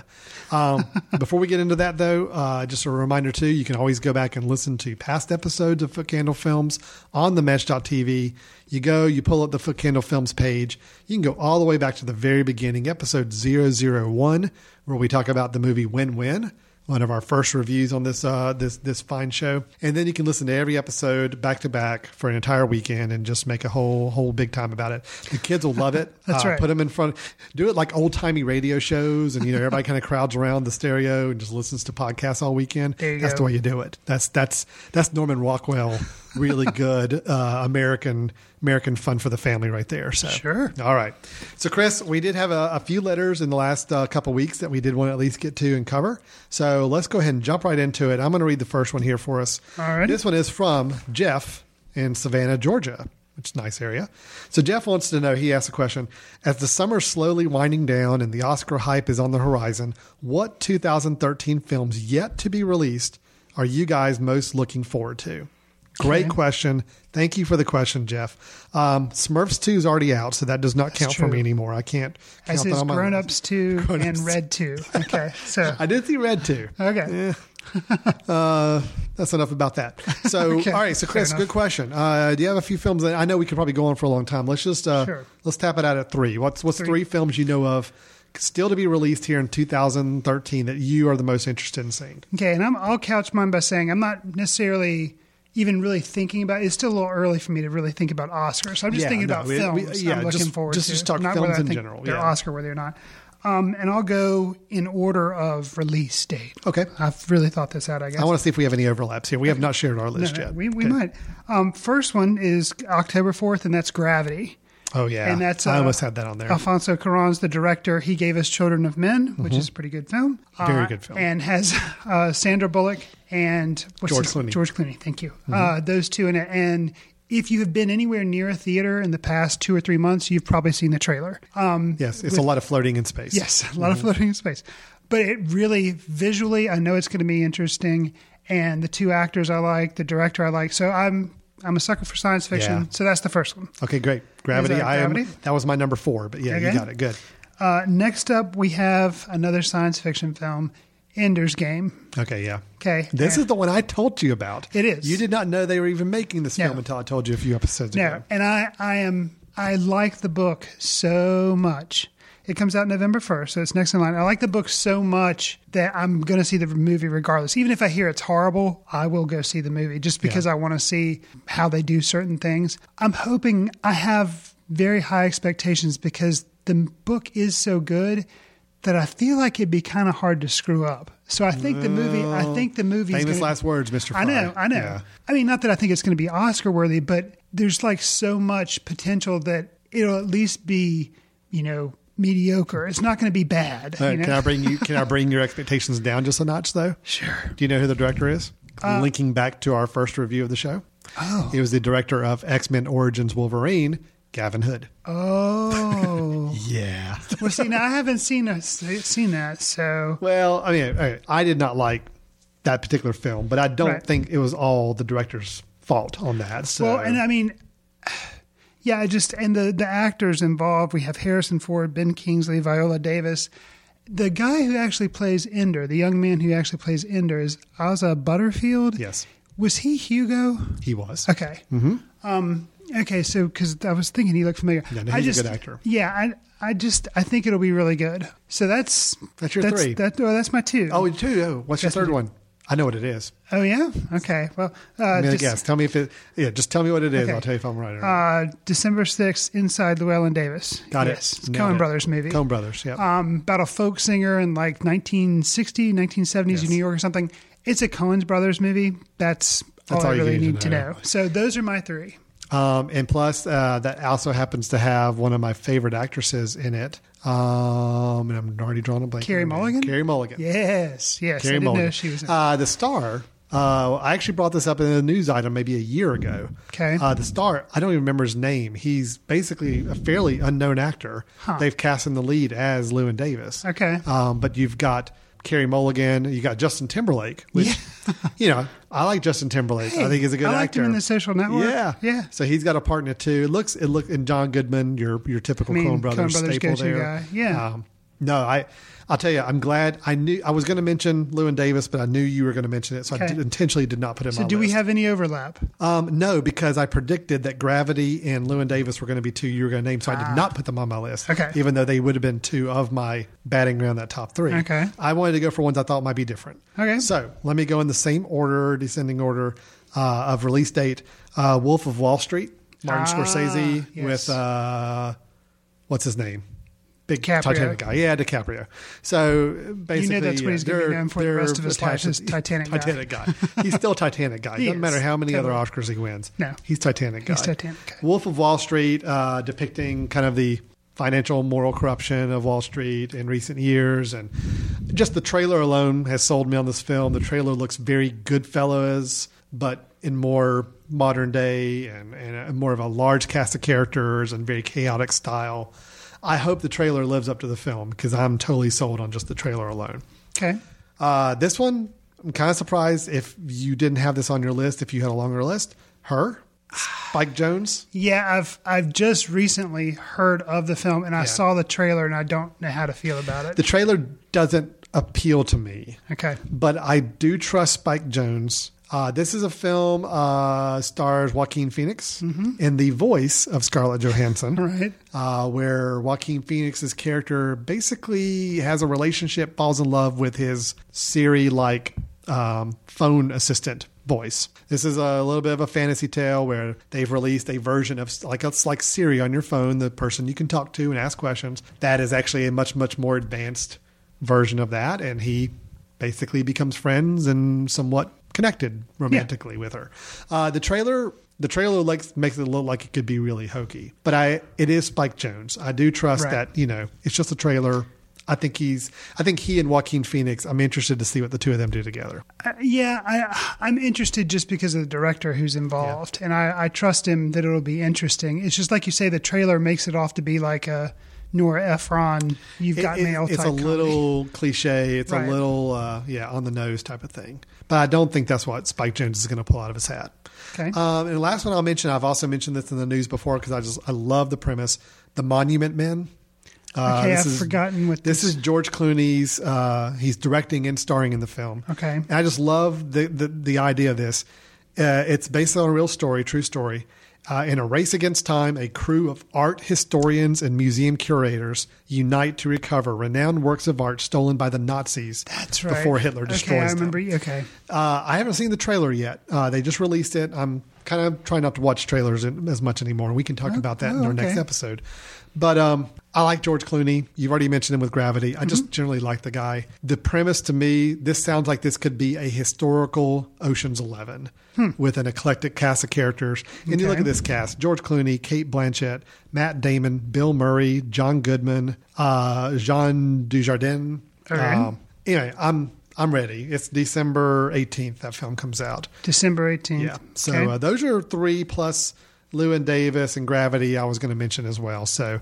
Um, before we get into that, though, uh, just a reminder too, you can always go back and listen to past episodes of Foot Candle Films on the Mesh.tv. You go, you pull up the Foot Candle Films page. You can go all the way back to the very beginning, episode 001, where we talk about the movie Win Win one of our first reviews on this uh, this this fine show. And then you can listen to every episode back to back for an entire weekend and just make a whole whole big time about it. The kids will love it. That's uh, right. Put them in front. Do it like old timey radio shows, and you know everybody kind of crowds around the stereo and just listens to podcasts all weekend. That's go. the way you do it. That's that's that's Norman Rockwell. Really good uh, American American fun for the family right there. So Sure. all right. So, Chris, we did have a, a few letters in the last uh, couple weeks that we did want to at least get to and cover. So, let's go ahead and jump right into it. I'm going to read the first one here for us. All right. This one is from Jeff in Savannah, Georgia, which is a nice area. So, Jeff wants to know he asks a question As the summer's slowly winding down and the Oscar hype is on the horizon, what 2013 films yet to be released are you guys most looking forward to? Great question. Thank you for the question, Jeff. Um, Smurfs 2 is already out, so that does not count for me anymore. I can't count As is Grown. Ups 2 Grown and Red 2. Okay. So, I did see Red 2. okay. Uh, that's enough about that. So, Okay, all right. So, Chris, good question. Uh, do you have a few films that I know we could probably go on for a long time? Let's just uh, Sure. let's tap it out at three. What's what's three. Three. films you know of still to be released here in 2013 that you are the most interested in seeing? Okay, and I'm, I'll couch mine by saying I'm not necessarily even really thinking about. It's still a little early for me to really think about Oscars. I'm just Yeah, thinking no, about we- we- films. yeah, I'm looking just- forward just- to. just talk not films in general, They're yeah. Oscar worthy or not. Um, and I'll go in order of release date. Okay. I've really thought this out. I guess I want to see if we have any overlaps here. We have not shared our list no, yet. we we Okay. might. Um, first one is October fourth, and that's Gravity. Oh yeah, And that's I uh, almost had that on there. Alfonso Cuarón's the director. He gave us Children of Men, which is a pretty good film. Mm-hmm. Very Uh, good film. And has uh, Sandra Bullock and what's George his- Clooney. Mm-hmm. George Clooney, thank you. Uh, those two in it. And if you have been anywhere near a theater in the past two or three months, you've probably seen the trailer. Um, yes, it's a lot of floating in space. Yes, a lot of floating in space. But it really visually, I know it's going to be interesting. And the two actors I like, the director I like. So I'm I'm a sucker for science fiction. Yeah. So that's the first one. Okay, great. Gravity. that I am. That was my number four. But yeah, you got it. Good. Uh, next up, we have another science fiction film, Ender's Game. Okay, yeah. Okay, This and- is the one I told you about. It is. You did not know they were even making this No. film until I told you a few episodes No, ago. and I, I am I like the book so much. It comes out November first, so it's next in line. I like the book so much that I'm going to see the movie regardless. Even if I hear it's horrible, I will go see the movie just because I want to see how they do certain things. I'm hoping I have very high expectations because the book is so good that I feel like it'd be kind of hard to screw up. So I think the movie. I think the movie. Famous last words, Mr. I know, I know. Yeah. I mean, not that I think it's going to be Oscar worthy, but there's like so much potential that it'll at least be, you know, mediocre. It's not going to be bad. Uh, you know? Can I bring you? Can I bring your expectations down just a notch, though? Sure. Do you know who the director is? Linking back to our first review of the show. Oh. He was the director of X Men Origins Wolverine, Gavin Hood. Oh. Yeah. well, see, now I haven't seen a, seen that, so well, I mean, I- I did not like that particular film, but I don't Right. think it was all the director's fault on that. So. well, and I mean, yeah, I just and the the actors involved. We have Harrison Ford, Ben Kingsley, Viola Davis. The guy who actually plays Ender, the young man who actually plays Ender, is Asa Butterfield. yes, Was he Hugo? he was. Okay. Mm-hmm. Um, okay, so because I was thinking he looked familiar. Yeah, no, I he's a just, good actor. Yeah, I, I just, I think it'll be really good. So that's That's your that's, three. That, well, that's my two. Oh, two. Oh, what's your That's my third one? I know what it is. Oh yeah. Okay. Well, uh, guess. Tell me if it. Yeah, just tell me what it is. Okay. I'll tell you if I'm right or not. uh, December sixth, Inside Llewyn Davis. Got yes, it. It's Nailed Coen it. Brothers movie. Coen Brothers. Yeah. um, about a folk singer in like 1960, 1970s Yes. in New York or something. It's a Coen's Brothers movie. That's, That's all, all I really need to need to know. know. So those are my three. Um, and plus, uh, that also happens to have one of my favorite actresses in it. Um, and I'm already drawing a blank. Carey on her name. Mulligan? Carey Mulligan. Yes, yes. Carey I didn't Mulligan. know she was. In. uh, the star. Uh, I actually brought this up in a news item maybe a year ago. Okay. Uh, the star, I don't even remember his name. He's basically a fairly unknown actor. Huh. They've cast in the lead as Llewyn Davis. Okay. Um, but you've got Carey Mulligan. You got Justin Timberlake, which, you know, I like Justin Timberlake. I think he's a good I liked actor. him in The Social Network. Yeah, Yeah. So he's got a part in it too. It looks, it look, and John Goodman, your your typical I mean, Coen Brothers, Coen Brothers staple there. guy. Yeah. Um, no, I, I'll tell you, I'm glad. I knew I was going to mention Llewyn Davis, but I knew you were going to mention it, so I did, intentionally did not put him. On. So do we have any overlap? Um, no, because I predicted that Gravity and Llewyn Davis were going to be two you were going to name, so I did not put them on my list. Ah. Okay. Even though they would have been two of my batting around that top three. Okay. I wanted to go for ones I thought might be different. Okay. So let me go in the same order, descending order uh, of release date. Uh, Wolf of Wall Street, Martin Ah, Scorsese yes. with uh, what's his name? DiCaprio. Titanic guy. Yeah, DiCaprio. So basically, that's what he's gonna be known for the rest of his life is to- Titanic guy. Titanic guy. He's still Titanic guy. Doesn't matter how many Totally. other Oscars he wins. No. he's Titanic guy. He's Titanic guy. Wolf of Wall Street, uh, depicting kind of the financial moral corruption of Wall Street in recent years, and just the trailer alone has sold me on this film. The trailer looks very Goodfellas, but in more modern day and, and more of a large cast of characters and very chaotic style. I hope the trailer lives up to the film because I'm totally sold on just the trailer alone. Okay. Uh, this one, I'm kind of surprised if you didn't have this on your list. If you had a longer list, her, Spike Jonze. Yeah, I've I've just recently heard of the film and I saw the trailer and I don't know how to feel about it. The trailer doesn't appeal to me, okay. but I do trust Spike Jonze. Uh, this is a film uh, stars Joaquin Phoenix in the voice of Scarlett Johansson. Right. uh, where Joaquin Phoenix's character basically has a relationship, falls in love with his Siri like um, phone assistant voice. This is a little bit of a fantasy tale where they've released a version of like it's like Siri on your phone, the person you can talk to and ask questions. That is actually a much much more advanced version of that, and he basically becomes friends and somewhat connected romantically with her. Uh, the trailer, the trailer like makes it look like it could be really hokey, but I it is Spike Jonze. I do trust Right. that you know it's just a trailer. I think he's. I think he and Joaquin Phoenix. I'm interested to see what the two of them do together. Uh, yeah, I, I'm interested just because of the director who's involved, and I, I trust him that it'll be interesting. It's just like you say, the trailer makes it off to be like a Nora Ephron, you've got It- mail. It's a comedy. little cliche. It's Right. a little uh, yeah on the nose type of thing. But I don't think that's what Spike Jonze is going to pull out of his hat. Okay. Um, and the last one I'll mention, I've also mentioned this in the news before because I just I love the premise. The Monument Men. Uh, okay, this I've is- forgotten what This is George Clooney's. Uh, he's directing and starring in the film. Okay. And I just love the the, the idea of this. Uh, it's based on a real story, true story. Uh, in a race against time, a crew of art historians and museum curators unite to recover renowned works of art stolen by the Nazis That's right. before Hitler destroys Okay, I them. remember. Okay, Uh, I haven't seen the trailer yet. Uh, they just released it. I'm kind of trying not to watch trailers as much anymore. We can talk about that in oh, our next episode. But um, I like George Clooney. You've already mentioned him with Gravity. I Mm-hmm. just generally like the guy. The premise to me, this sounds like this could be a historical Ocean's Eleven with an eclectic cast of characters. And you look Hmm. At this cast: George Clooney, Cate Blanchett, Matt Damon, Bill Murray, John Goodman, uh, Jean Dujardin. Okay. Um, anyway, I'm I'm ready. It's December 18th that film comes out. December eighteenth. Yeah. So okay. uh, those are three plus Llewyn Davis and Gravity. I was going to mention as well. So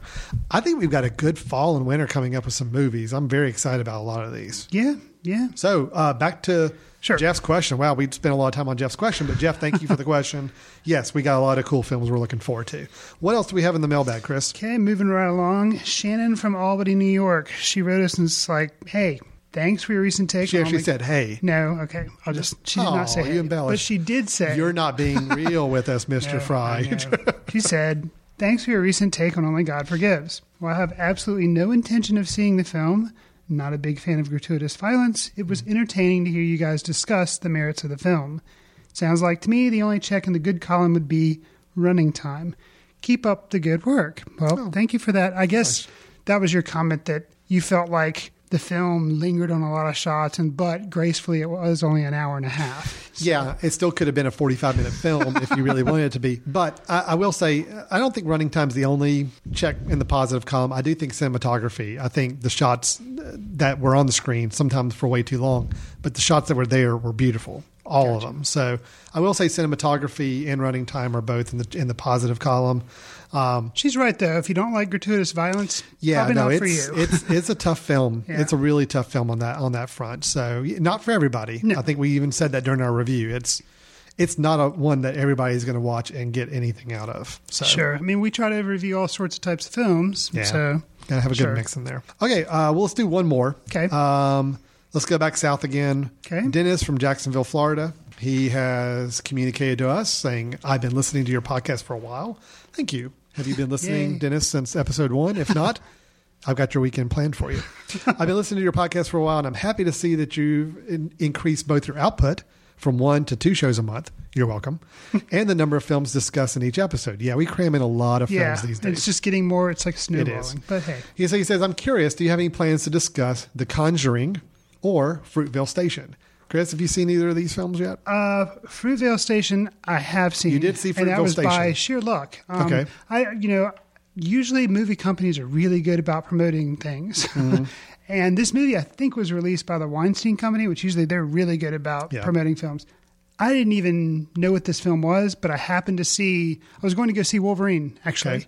I think we've got a good fall and winter coming up with some movies. I'm very excited about a lot of these. yeah, yeah. So uh, back to Sure. Jeff's question. Wow, we spent a lot of time on Jeff's question, but Jeff, thank you for the question. Yes, we got a lot of cool films we're looking forward to. What else do we have in the mailbag, Chris? Okay, moving right along. Shannon from Albany, New York. She wrote us and it's like, "Hey, thanks for your recent take." She actually said, "Hey, "No, okay." I'll just. She did Aw, not say. you hey, embellished. but she did say, you're not being real with us, Mister No, Fry." She said, Thanks for your recent take on Only God Forgives. While I have absolutely no intention of seeing the film, not a big fan of gratuitous violence. It was mm-hmm. entertaining to hear you guys discuss the merits of the film. Sounds like to me the only check in the good column would be running time. Keep up the good work. Well, oh. thank you for that. I guess that was your comment that you felt like the film lingered on a lot of shots, and but gracefully it was only an hour and a half. Yeah, it still could have been a 45 minute film if you really wanted it to be. But I, I will say, I don't think running time's the only check in the positive column. I do think cinematography, I think the shots that were on the screen sometimes for way too long, but the shots that were there were beautiful. All of them. So I will say cinematography and running time are both in the in the positive column. Um, She's right though. If you don't like gratuitous violence, yeah, probably no, not it's for you. it's it's a tough film. Yeah. It's a really tough film on that on that front. So not for everybody. No. I think we even said that during our review. It's it's not a one that everybody's going to watch and get anything out of. So Sure. I mean, we try to review all sorts of types of films. yeah, So gotta have a good sure. mix in there. Okay, uh, well let's do one more. Okay. Um, let's go back south again. Okay. Dennis from Jacksonville, Florida. He has communicated to us saying, "I've been listening to your podcast for a while. Thank you. Have you been listening, Yay. Dennis, since episode one? If not." I've got your weekend planned for you. I've been listening to your podcast for a while, and I'm happy to see that you've in- increased both your output from one to two shows a month. You're welcome, and the number of films discussed in each episode. Yeah, we cram in a lot of yeah, films these days. it's just getting more. It's like It is. snowballing. But hey, He, so he says, I'm curious, do you have any plans to discuss The Conjuring or Fruitvale Station? Chris, have you seen either of these films yet? uh, Fruitvale Station, I have seen. You did see Fruitvale and that was by sheer luck. Um, Okay. I, you know, usually movie companies are really good about promoting things. Mm-hmm. and this movie, I think, was released by the Weinstein Company, which usually they're really good about Yeah. promoting films. I didn't even know what this film was, but I happened to see. I was going to go see Wolverine actually, Okay.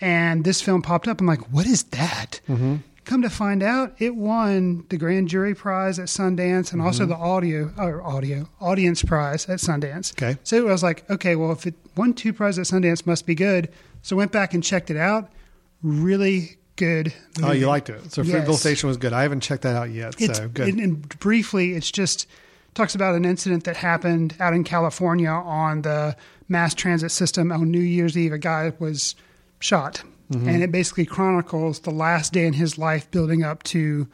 and this film popped up. I'm like, "What is that?" Mm-hmm. Come to find out, it won the grand jury prize at Sundance and also Mm-hmm. the audio or audio audience prize at Sundance. Okay. So I was like, okay, well, if it won two prizes at Sundance, must be good. So I went back and checked it out. Really good. Oh, you liked it. So Yes. Fruitvale Station was good. I haven't checked that out yet. It's, so good. And, and briefly, it's just talks about an incident that happened out in California on the mass transit system on New Year's Eve. A guy was shot, Mm-hmm. and it basically chronicles the last day in his life building up to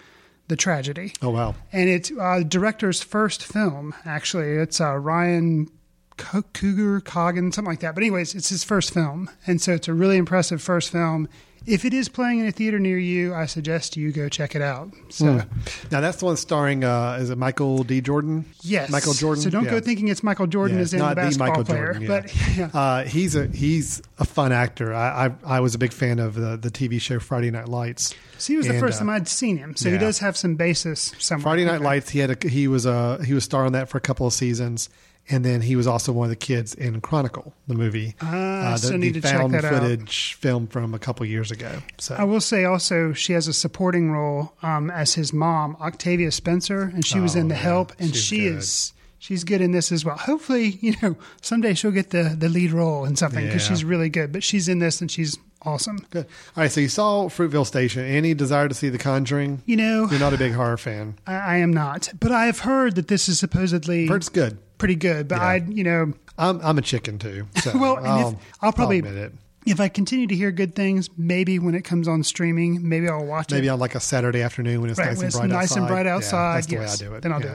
the tragedy. oh, wow. And it's uh, director's first film, actually. It's uh, Ryan Co- Cougar, Coggin, something like that. But, anyways, it's his first film. And so it's a really impressive first film. If it is playing in a theater near you, I suggest you go check it out. So, Now, that's the one starring, uh, is it Michael B. Jordan? yes. Michael Jordan? So don't Yeah. go thinking it's Michael Jordan Yeah, is in the not the basketball Michael player. Jordan. Yeah. But, yeah. Uh, he's a he's a fun actor. I, I I was a big fan of the, the TV show Friday Night Lights. So he was the first uh, time I'd seen him. So he does have some basis somewhere. Friday Night. Lights. He had a, he was a he was star on that for a couple of seasons, and then he was also one of the kids in Chronicle, the movie, uh, Ah, I the, still the need to check found that out. footage film from a couple years ago. So I will say also she has a supporting role um, as his mom, Octavia Spencer, and she was Oh, in The yeah. Help, and She's she good. is she's good in this as well. Hopefully, you know, someday she'll get the the lead role in something because Yeah. she's really good. But she's in this and she's awesome. good. All right, so you saw Fruitvale Station. Any desire to see The Conjuring? You know, You're not a big horror fan. I, I am not, but I have heard that this is supposedly Heard it's good. pretty good. But Yeah. I, you know, I'm I'm a chicken too. So well, and I'll, if, I'll probably admit it. if I continue to hear good things, maybe when it comes on streaming, maybe I'll watch it. Maybe it. on like a Saturday afternoon when it's Right, nice when and it's bright nice outside. and bright Yeah, outside, that's the yes, way I do it. then I'll do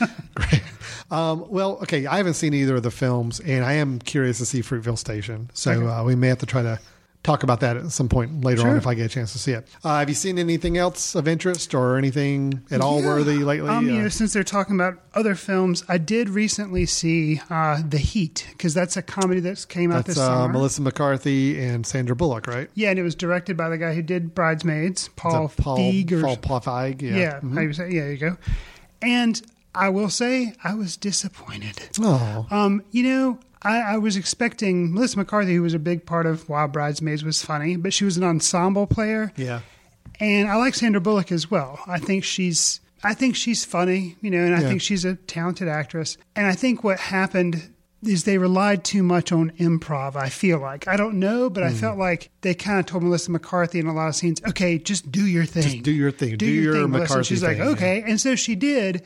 Yeah. it. Great. Um, well, okay. I haven't seen either of the films, and I am curious to see Fruitvale Station. So uh, we may have to try to talk about that at some point later on if I get a chance to see it. Uh, have you seen anything else of interest or anything at all Yeah. worthy lately? Um, you Uh, know, since they're talking about other films, I did recently see uh, The Heat because that's a comedy that came out that's this uh, summer. Melissa McCarthy and Sandra Bullock, right? Yeah, and it was directed by the guy who did Bridesmaids, Paul Feig. Or, Paul Paul Feig, Yeah. yeah, Mhm. how you say? Yeah, you go. And I will say, I was disappointed. Oh, Um, you know, I, I was expecting Melissa McCarthy, who was a big part of Wild Bridesmaids, was funny, but she was an ensemble player. yeah. And I like Sandra Bullock as well. I think she's I think she's funny, you know, and I Yeah. think she's a talented actress. And I think what happened is they relied too much on improv, I feel like. I don't know, but Hmm. I felt like they kind of told Melissa McCarthy in a lot of scenes, okay, just do your thing. Just do your thing. Do your Melissa. And McCarthy She's thing, like, okay. And so she did.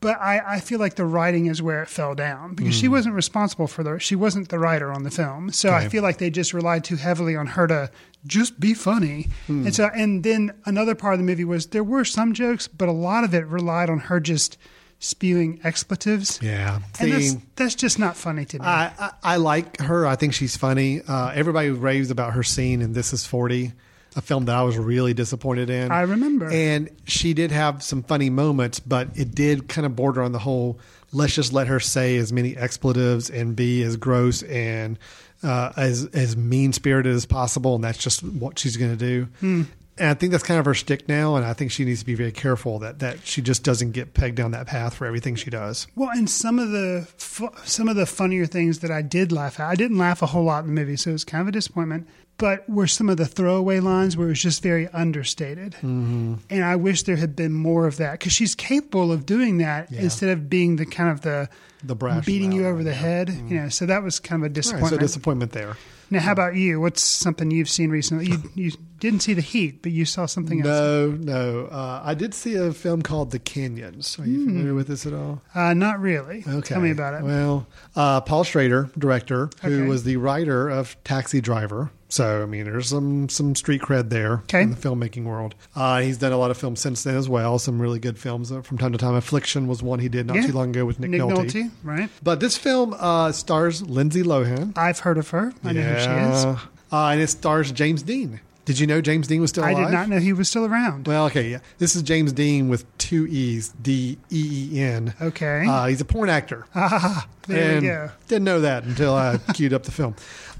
But I, I feel like the writing is where it fell down because she wasn't responsible for the she wasn't the writer on the film. So I feel like they just relied too heavily on her to just be funny. And so and then another part of the movie was there were some jokes, but a lot of it relied on her just spewing expletives. Yeah. And that's, that's just not funny to me. I, I, I like her. I think she's funny. Uh, everybody raves about her scene in This Is 40, a film that I was really disappointed in. I remember. And she did have some funny moments, but it did kind of border on the whole let's just let her say as many expletives and be as gross and uh, as, as mean spirited as possible. And that's just what she's going to do. Hmm. And I think that's kind of her stick now, and I think she needs to be very careful that, that she just doesn't get pegged down that path for everything she does. Well, and some of the fu- some of the funnier things that I did laugh at, I didn't laugh a whole lot in the movie, so it was kind of a disappointment. But were some of the throwaway lines where it was just very understated, mm-hmm. and I wish there had been more of that because she's capable of doing that Yeah. instead of being the kind of the The brash, beating you over the yeah. head. You know, so that was kind of a All right, disappointment. so disappointment there. now, how about you? What's something you've seen recently? You you didn't see the Heat, but you saw something else. No, no. Uh, I did see a film called The Canyons. Are you familiar with this at all? Uh, not really. Okay. Tell me about it. Well, uh, Paul Schrader, director, who Okay. was the writer of Taxi Driver. So I mean, there's some some street cred there Okay. in the filmmaking world. Uh, he's done a lot of films since then as well. Some really good films uh, from time to time. Affliction was one he did not Yeah. too long ago with Nick, Nick Nolte. Nolte, right? But this film uh, stars Lindsay Lohan. I've heard of her. I know who she is. Uh, and it stars James Deen. Did you know James Dean was still alive? I did not know he was still around. Well, okay, yeah. This is James Deen with two E's, D E E N. Okay. Uh, he's a porn actor. Ah, there and we go. Didn't know that until I queued up the film.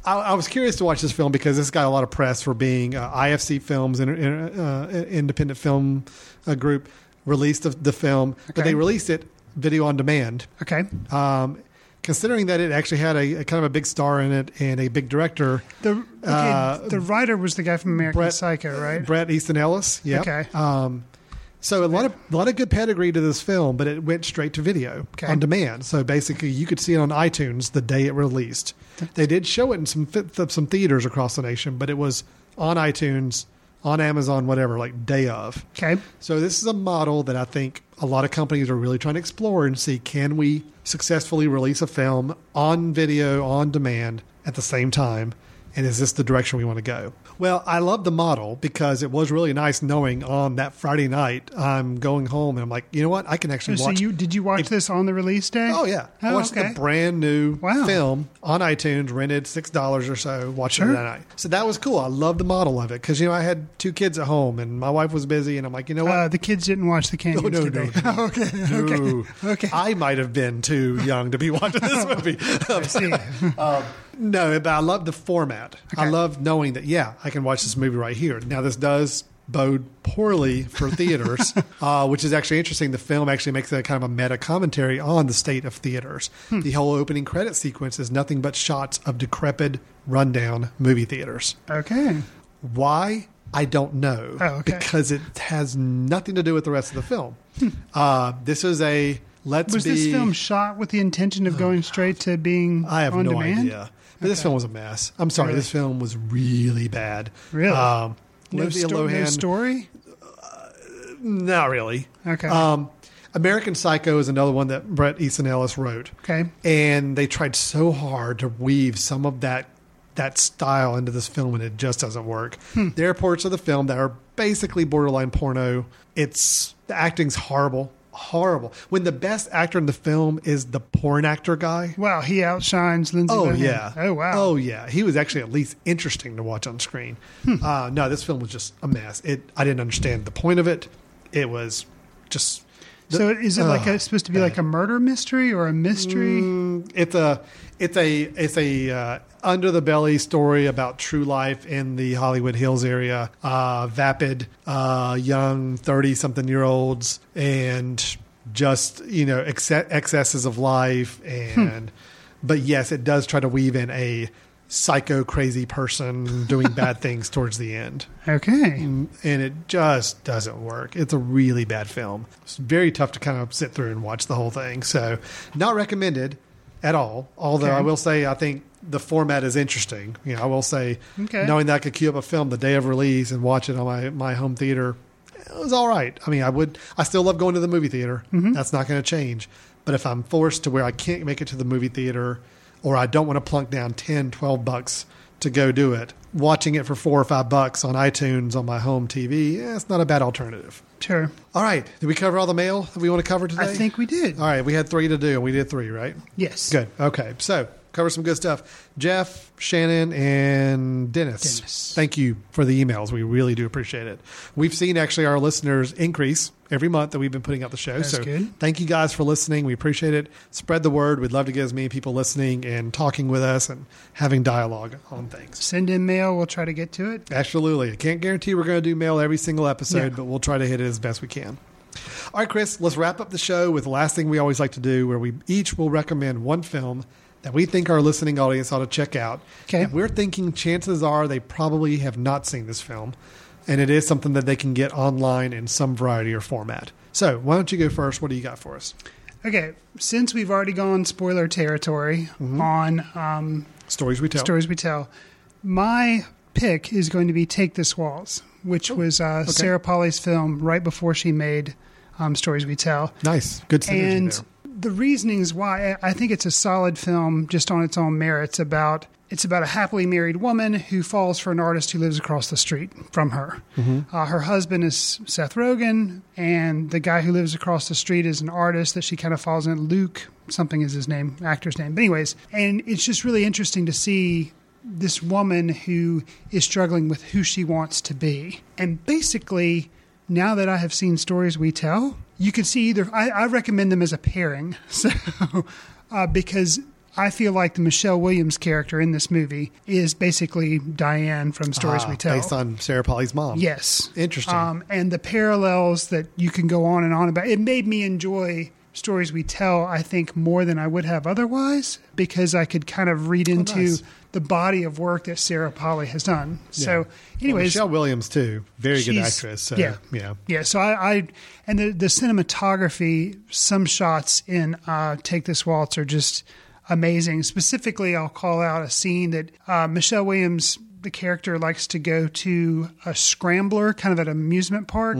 I, I was curious to watch this film because this got a lot of press for being uh, IFC Films, in, in, uh, independent film uh, group, released the, the film, but they released it video on demand. Okay. Um, considering that it actually had a, a kind of a big star in it and a big director, The okay, Uh, the writer was the guy from American Brett- Psycho, right? Bret Easton Ellis. Yeah. Okay. Um, so a lot of a lot of good pedigree to this film, but it went straight to video Okay. on demand. So basically, you could see it on iTunes the day it released. They did show it in some some theaters across the nation, but it was on iTunes, on Amazon, whatever, like day of. Okay. So this is a model that I think a lot of companies are really trying to explore and see can we successfully release a film on video on demand at the same time and is this the direction we want to go? Well, I love the model because it was really nice knowing on that Friday night I'm going home and I'm like, you know what? I can actually So watch you did you watch this on the release day? Oh yeah, I Oh, watched okay. the brand new Wow. film on iTunes, rented six dollars or so, watched Sure. it that night. So that was cool. I love the model of it because you know I had two kids at home and my wife was busy, and I'm like, you know what? Uh, the kids didn't watch the canyons Oh, no, no, today. no. okay. No. Okay. Okay. I might have been too young to be watching this movie. I see. No, but I love the format. I love knowing that, yeah, I can watch this movie right here. Now, this does bode poorly for theaters, uh, which is actually interesting. The film actually makes a kind of a meta commentary on the state of theaters. Hmm. The whole opening credit sequence is nothing but shots of decrepit, rundown movie theaters. Okay. Why? I don't know. Oh, okay. Because it has nothing to do with the rest of the film. Uh, this is a let's Was be. this film shot with the intention of going straight to being I have on no demand? idea. This film was a mess. I'm sorry. Really? This film was really bad. Really? Um, No, Lindsay sto- no Lohan. story? Not really. Okay. Um, American Psycho is another one that Bret Easton Ellis wrote. Okay. And they tried so hard to weave some of that that style into this film, and it just doesn't work. Hmm. There are parts of the film that are basically borderline porno. It's the acting's horrible, horrible. When the best actor in the film is the porn actor guy. Wow, he outshines Lindsay Oh Lohan. yeah. Oh wow. Oh yeah. He was actually at least interesting to watch on screen. Hmm. Uh, no, this film was just a mess. It. I didn't understand the point of it. It was just. So is it like a, supposed to be like a murder mystery or a mystery? Mm, it's a it's a it's a uh, under the belly story about true life in the Hollywood Hills area. Uh, vapid uh, young thirty something year olds and just you know ex- excesses of life and but yes, it does try to weave in a psycho crazy person doing bad things towards the end Okay. Mm, and it just doesn't work. It's a really bad film. It's very tough to kind of sit through and watch the whole thing. So, not recommended at all. Although Okay. I will say, I think the format is interesting. You know, I will say, Okay. knowing that I could queue up a film the day of release and watch it on my my home theater, it was all right. I mean, I would, I still love going to the movie theater. Mm-hmm. That's not going to change. But if I'm forced to where I can't make it to the movie theater or I don't want to plunk down 10, 12 bucks to go do it, watching it for four or five bucks on iTunes on my home TV, yeah, it's not a bad alternative. Sure. All right. Did we cover all the mail that we want to cover today? I think we did. All right. We had three to do, and we did three, right? Yes. Good. Okay. So cover some good stuff. Jeff, Shannon, and Dennis. Dennis. Thank you for the emails. We really do appreciate it. We've seen actually our listeners increase every month that we've been putting out the show. That's so good. thank you guys for listening. We appreciate it. Spread the word. We'd love to get as many people listening and talking with us and having dialogue on things. Send in mail. We'll try to get to it. Absolutely. I can't guarantee we're going to do mail every single episode, Yeah. but we'll try to hit it as best we can. All right, Chris, let's wrap up the show with the last thing we always like to do, where we each will recommend one film that we think our listening audience ought to check out. Okay. And we're thinking chances are they probably have not seen this film, and it is something that they can get online in some variety or format. So, why don't you go first? What do you got for us? Okay. Since we've already gone spoiler territory Mm-hmm. on um, Stories we tell. stories we tell, my pick is going to be "Take This Waltz," which was uh, Sarah Polley's film right before she made um, "Stories We Tell." Nice. Good synergy and there. The reasonings why I think it's a solid film just on its own merits about it's about a happily married woman who falls for an artist who lives across the street from her. Uh, her husband is Seth Rogen, and the guy who lives across the street is an artist that she kind of falls in. Luke, something is his name, actor's name. But anyways, and it's just really interesting to see this woman who is struggling with who she wants to be. And basically, now that I have seen stories we tell, you can see either. I, I recommend them as a pairing, so uh, because I feel like the Michelle Williams character in this movie is basically Diane from Stories Ah, We Tell. Based on Sarah Polley's mom. Yes. Interesting. Um, and the parallels that you can go on and on about. It made me enjoy stories we tell, I think, more than I would have otherwise, because I could kind of read into Oh, nice. the body of work that Sarah Polley has done. So, Well, anyways, Michelle Williams, too. Very good actress. So, yeah. yeah. yeah. So I, I and the the cinematography, some shots in uh, "Take This Waltz" are just amazing. Specifically, I'll call out a scene that uh, Michelle Williams, the character, likes to go to a scrambler, kind of at an amusement park.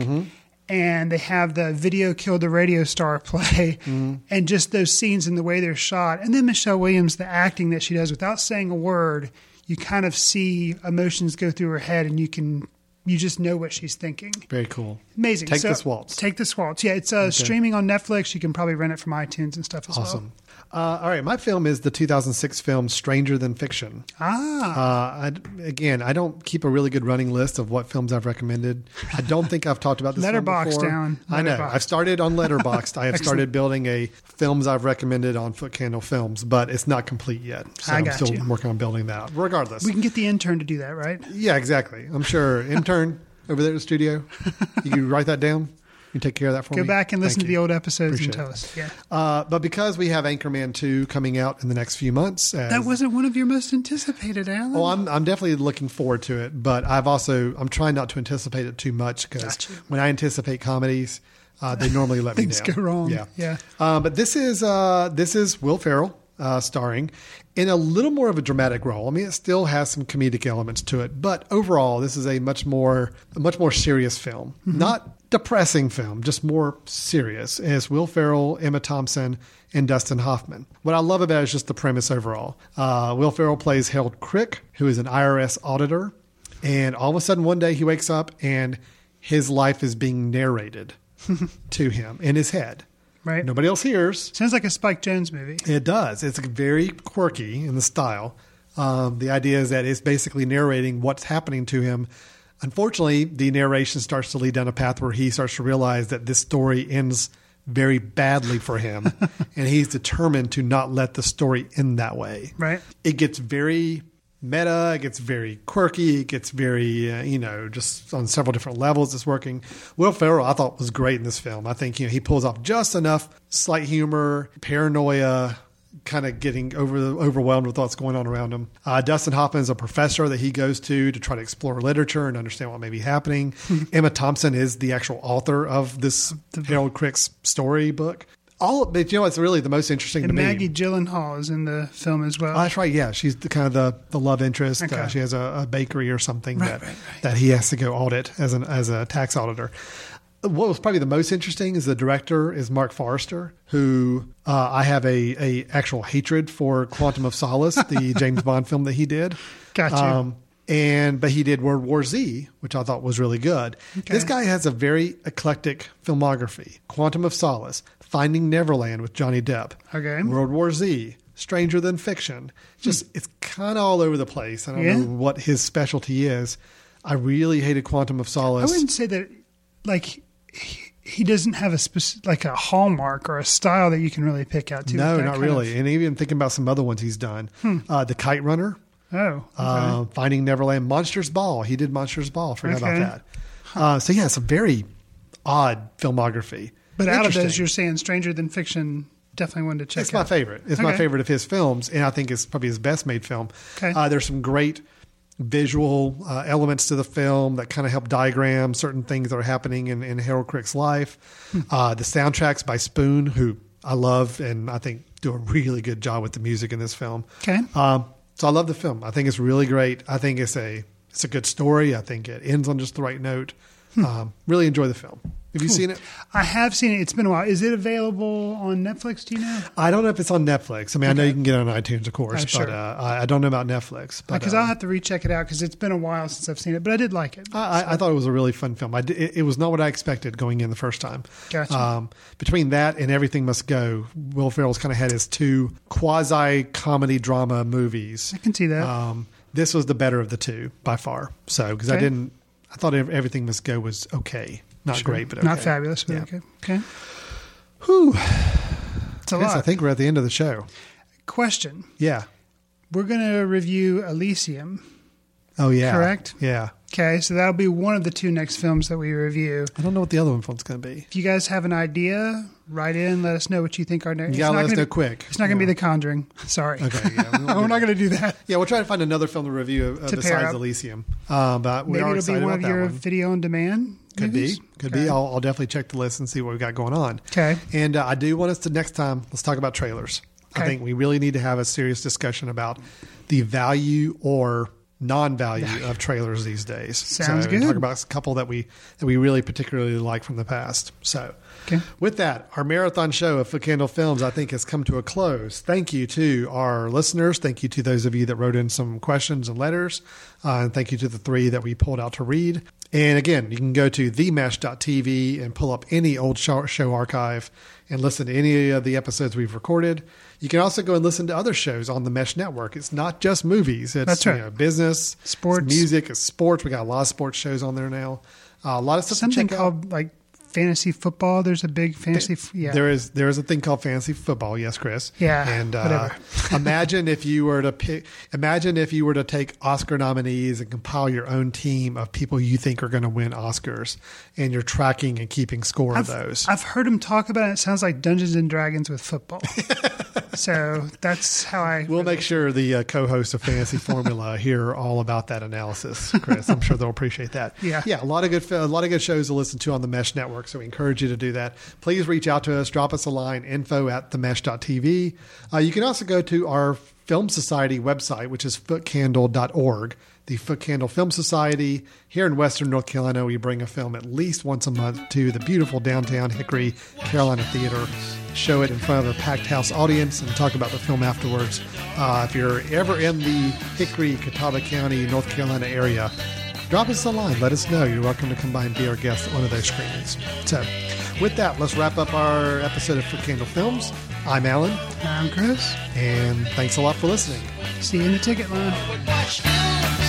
And they have the video killed the radio star play, and just those scenes and the way they're shot. And then Michelle Williams, the acting that she does without saying a word, you kind of see emotions go through her head, and you can you just know what she's thinking. Very cool. Amazing. Take So- this waltz. Take this waltz. Yeah, it's uh, streaming on Netflix. You can probably rent it from iTunes and stuff as well. Awesome. Uh, all right, my film is the 2006 film Stranger Than Fiction. Ah, Uh, I, again, I don't keep a really good running list of what films I've recommended. I don't think I've talked about this. before. down. I know. I've started on Letterboxd. I have started building a films I've recommended on Foot Candle Films, but it's not complete yet. So I am still you. working on building that. Regardless, we can get the intern to do that, right? yeah, exactly. I'm sure intern over there at the studio. You write that down. You take care of that for Go me. Go back and listen Thank to the old episodes Appreciate and tell it. us. Yeah, Uh, but because we have Anchorman 2 coming out in the next few months, as, that wasn't one of your most anticipated, Alan. Oh, I'm I'm definitely looking forward to it, but I've also I'm trying not to anticipate it too much because Gotcha. when I anticipate comedies, uh, they normally let me Things down. go wrong. Yeah, Yeah. Uh, but this is uh, this is Will Ferrell uh, starring in a little more of a dramatic role. I mean, it still has some comedic elements to it, but overall, this is a much more a much more serious film, Mm-hmm. not depressing film, just more serious. As Will Ferrell, Emma Thompson, and Dustin Hoffman. What I love about it is just the premise overall. Uh, Will Ferrell plays Harold Crick, who is an IRS auditor, and all of a sudden one day he wakes up and his life is being narrated to him in his head. right. Nobody else hears. Sounds like a Spike Jonze movie. It does. It's very quirky in the style. Um, the idea is that it's basically narrating what's happening to him. Unfortunately, the narration starts to lead down a path where he starts to realize that this story ends very badly for him, and he's determined to not let the story end that way. Right. It gets very meta. It gets very quirky. It gets very, uh, you know, just on several different levels. It's working. Will Ferrell, I thought was great in this film. I think you know he pulls off just enough slight humor, paranoia, kind of getting over overwhelmed with what's going on around him. Uh, Dustin Hoffman is a professor that he goes to to try to explore literature and understand what may be happening. Emma Thompson is the actual author of this Harold Crick's story book. All, but you know, what's really the most interesting And to me. Maggie Gyllenhaal is in the film as well. Oh, that's right. Yeah, she's the kind of the, the love interest. Okay. Uh, she has a, a bakery or something Right, that right, right. that he has to go audit as an as a tax auditor. What was probably the most interesting is the director is Marc Forster, who uh, I have a, a actual hatred for Quantum of Solace, the James Bond film that he did. Gotcha. and but he did World War Z, which I thought was really good. This guy has a very eclectic filmography: Quantum of Solace, Finding Neverland with Johnny Depp, Okay. World War Z, Stranger Than Fiction. Just it's kind of all over the place. I don't Yeah. know what his specialty is. I really hated Quantum of Solace. I wouldn't say that like he, he doesn't have a specific like a hallmark or a style that you can really pick out to. no, not really. of- And even thinking about some other ones he's done, uh, The Kite Runner, oh, okay. uh, Finding Neverland, Monsters Ball. He did Monsters Ball. Forgot Okay. about that. Uh, so yeah, it's a very odd filmography. but out of those, you're saying Stranger Than Fiction. Definitely one to check. It's my favorite. It's my favorite of his films, and I think it's probably his best made film. Okay. Uh, there's some great visual uh, elements to the film that kind of help diagram certain things that are happening in, in Harold Crick's life. Hmm. Uh, the soundtracks by Spoon, who I love and I think do a really good job with the music in this film. Okay. Um, so I love the film. I think it's really great. I think it's a it's a good story. I think it ends on just the right note. Hmm. Um, really enjoy the film. Have you seen it? I have seen it. It's been a while. Is it available on Netflix? Do you know? I don't know if it's on Netflix. I mean, I know you can get it on iTunes, of course, Oh, sure. but uh, I I don't know about Netflix. Because uh, I'll have to recheck it out because it's been a while since I've seen it. But I did like it. I, I- I thought it was a really fun film. I di- it, it was not what I expected going in the first time. Gotcha. Um, between that and Everything Must Go, Will Ferrell's kind of had his two quasi comedy drama movies. I can see that. Um, this was the better of the two by far. So because I didn't, I thought Everything Must Go was okay, not Sure. great, but okay. not fabulous. But Yeah. okay. Okay. Whew. It's a Chris, lot. I think we're at the end of the show. Question: Yeah. We're going to review Elysium. Oh yeah. Correct? Yeah. Okay, so that'll be one of the two next films that we review. I don't know what the other one one's going to be. If you guys have an idea, write in. Let us know what you think our next. You gotta let us know be- quick. It's not going to Yeah. be The Conjuring. Sorry. Okay. Yeah. we we're not going to do that. Yeah, we'll try to find another film to review uh, To besides. Elysium. Um, but we Maybe it'll be one of your one. video on demand. Could movies? be, could Okay. be. I'll, I'll definitely check the list and see what we've got going on. Okay. And uh, I do want us to next time. Let's talk about trailers. I think we really need to have a serious discussion about the value or non-value of trailers these days. Sounds so, good. Talk about a couple that we that we really particularly like from the past. So. Okay. With that, our marathon show of Foot Candle Films, I think, has come to a close. Thank you to our listeners. Thank you to those of you that wrote in some questions and letters. Uh, and thank you to the three that we pulled out to read. And again, you can go to themesh.tv and pull up any old show archive and listen to any of the episodes we've recorded. You can also go and listen to other shows on the Mesh Network. It's not just movies. It's That's right. you know, business, it's Sports. music, it's sports. We got a lot of sports shows on there now. Uh, a lot of stuff Something check out. called like fantasy football. There's a big fantasy. f- Yeah. There is there is a thing called fantasy football. Yes, Chris. Yeah, And uh, imagine if you were to pick. Imagine if you were to take Oscar nominees and compile your own team of people you think are going to win Oscars, and you're tracking and keeping score I've, of those. I've heard him talk about it. It sounds like Dungeons and Dragons with football. so that's how I. We'll make sure the uh, co-hosts of Fantasy Formula hear all about that analysis, Chris. I'm sure they'll appreciate that. Yeah. yeah. A lot of good, a lot of good shows to listen to on the Mesh Network. So we encourage you to do that. Please reach out to us. Drop us a line. Info at themesh.tv. Uh, you can also go to our Film Society website, which is footcandle.org. The Foot Candle Film Society here in Western North Carolina. We bring a film at least once a month to the beautiful downtown Hickory Carolina Theater show it in front of a packed house audience and talk about the film afterwards. Uh, if you're ever in the Hickory, Catawba County, North Carolina area, drop us a line. Let us know. You're welcome to come by and be our guest at one of those screenings. So, with that, let's wrap up our episode of Foot Candle Films. I'm Alan, I'm Chris. and thanks a lot for listening. See you in the ticket line.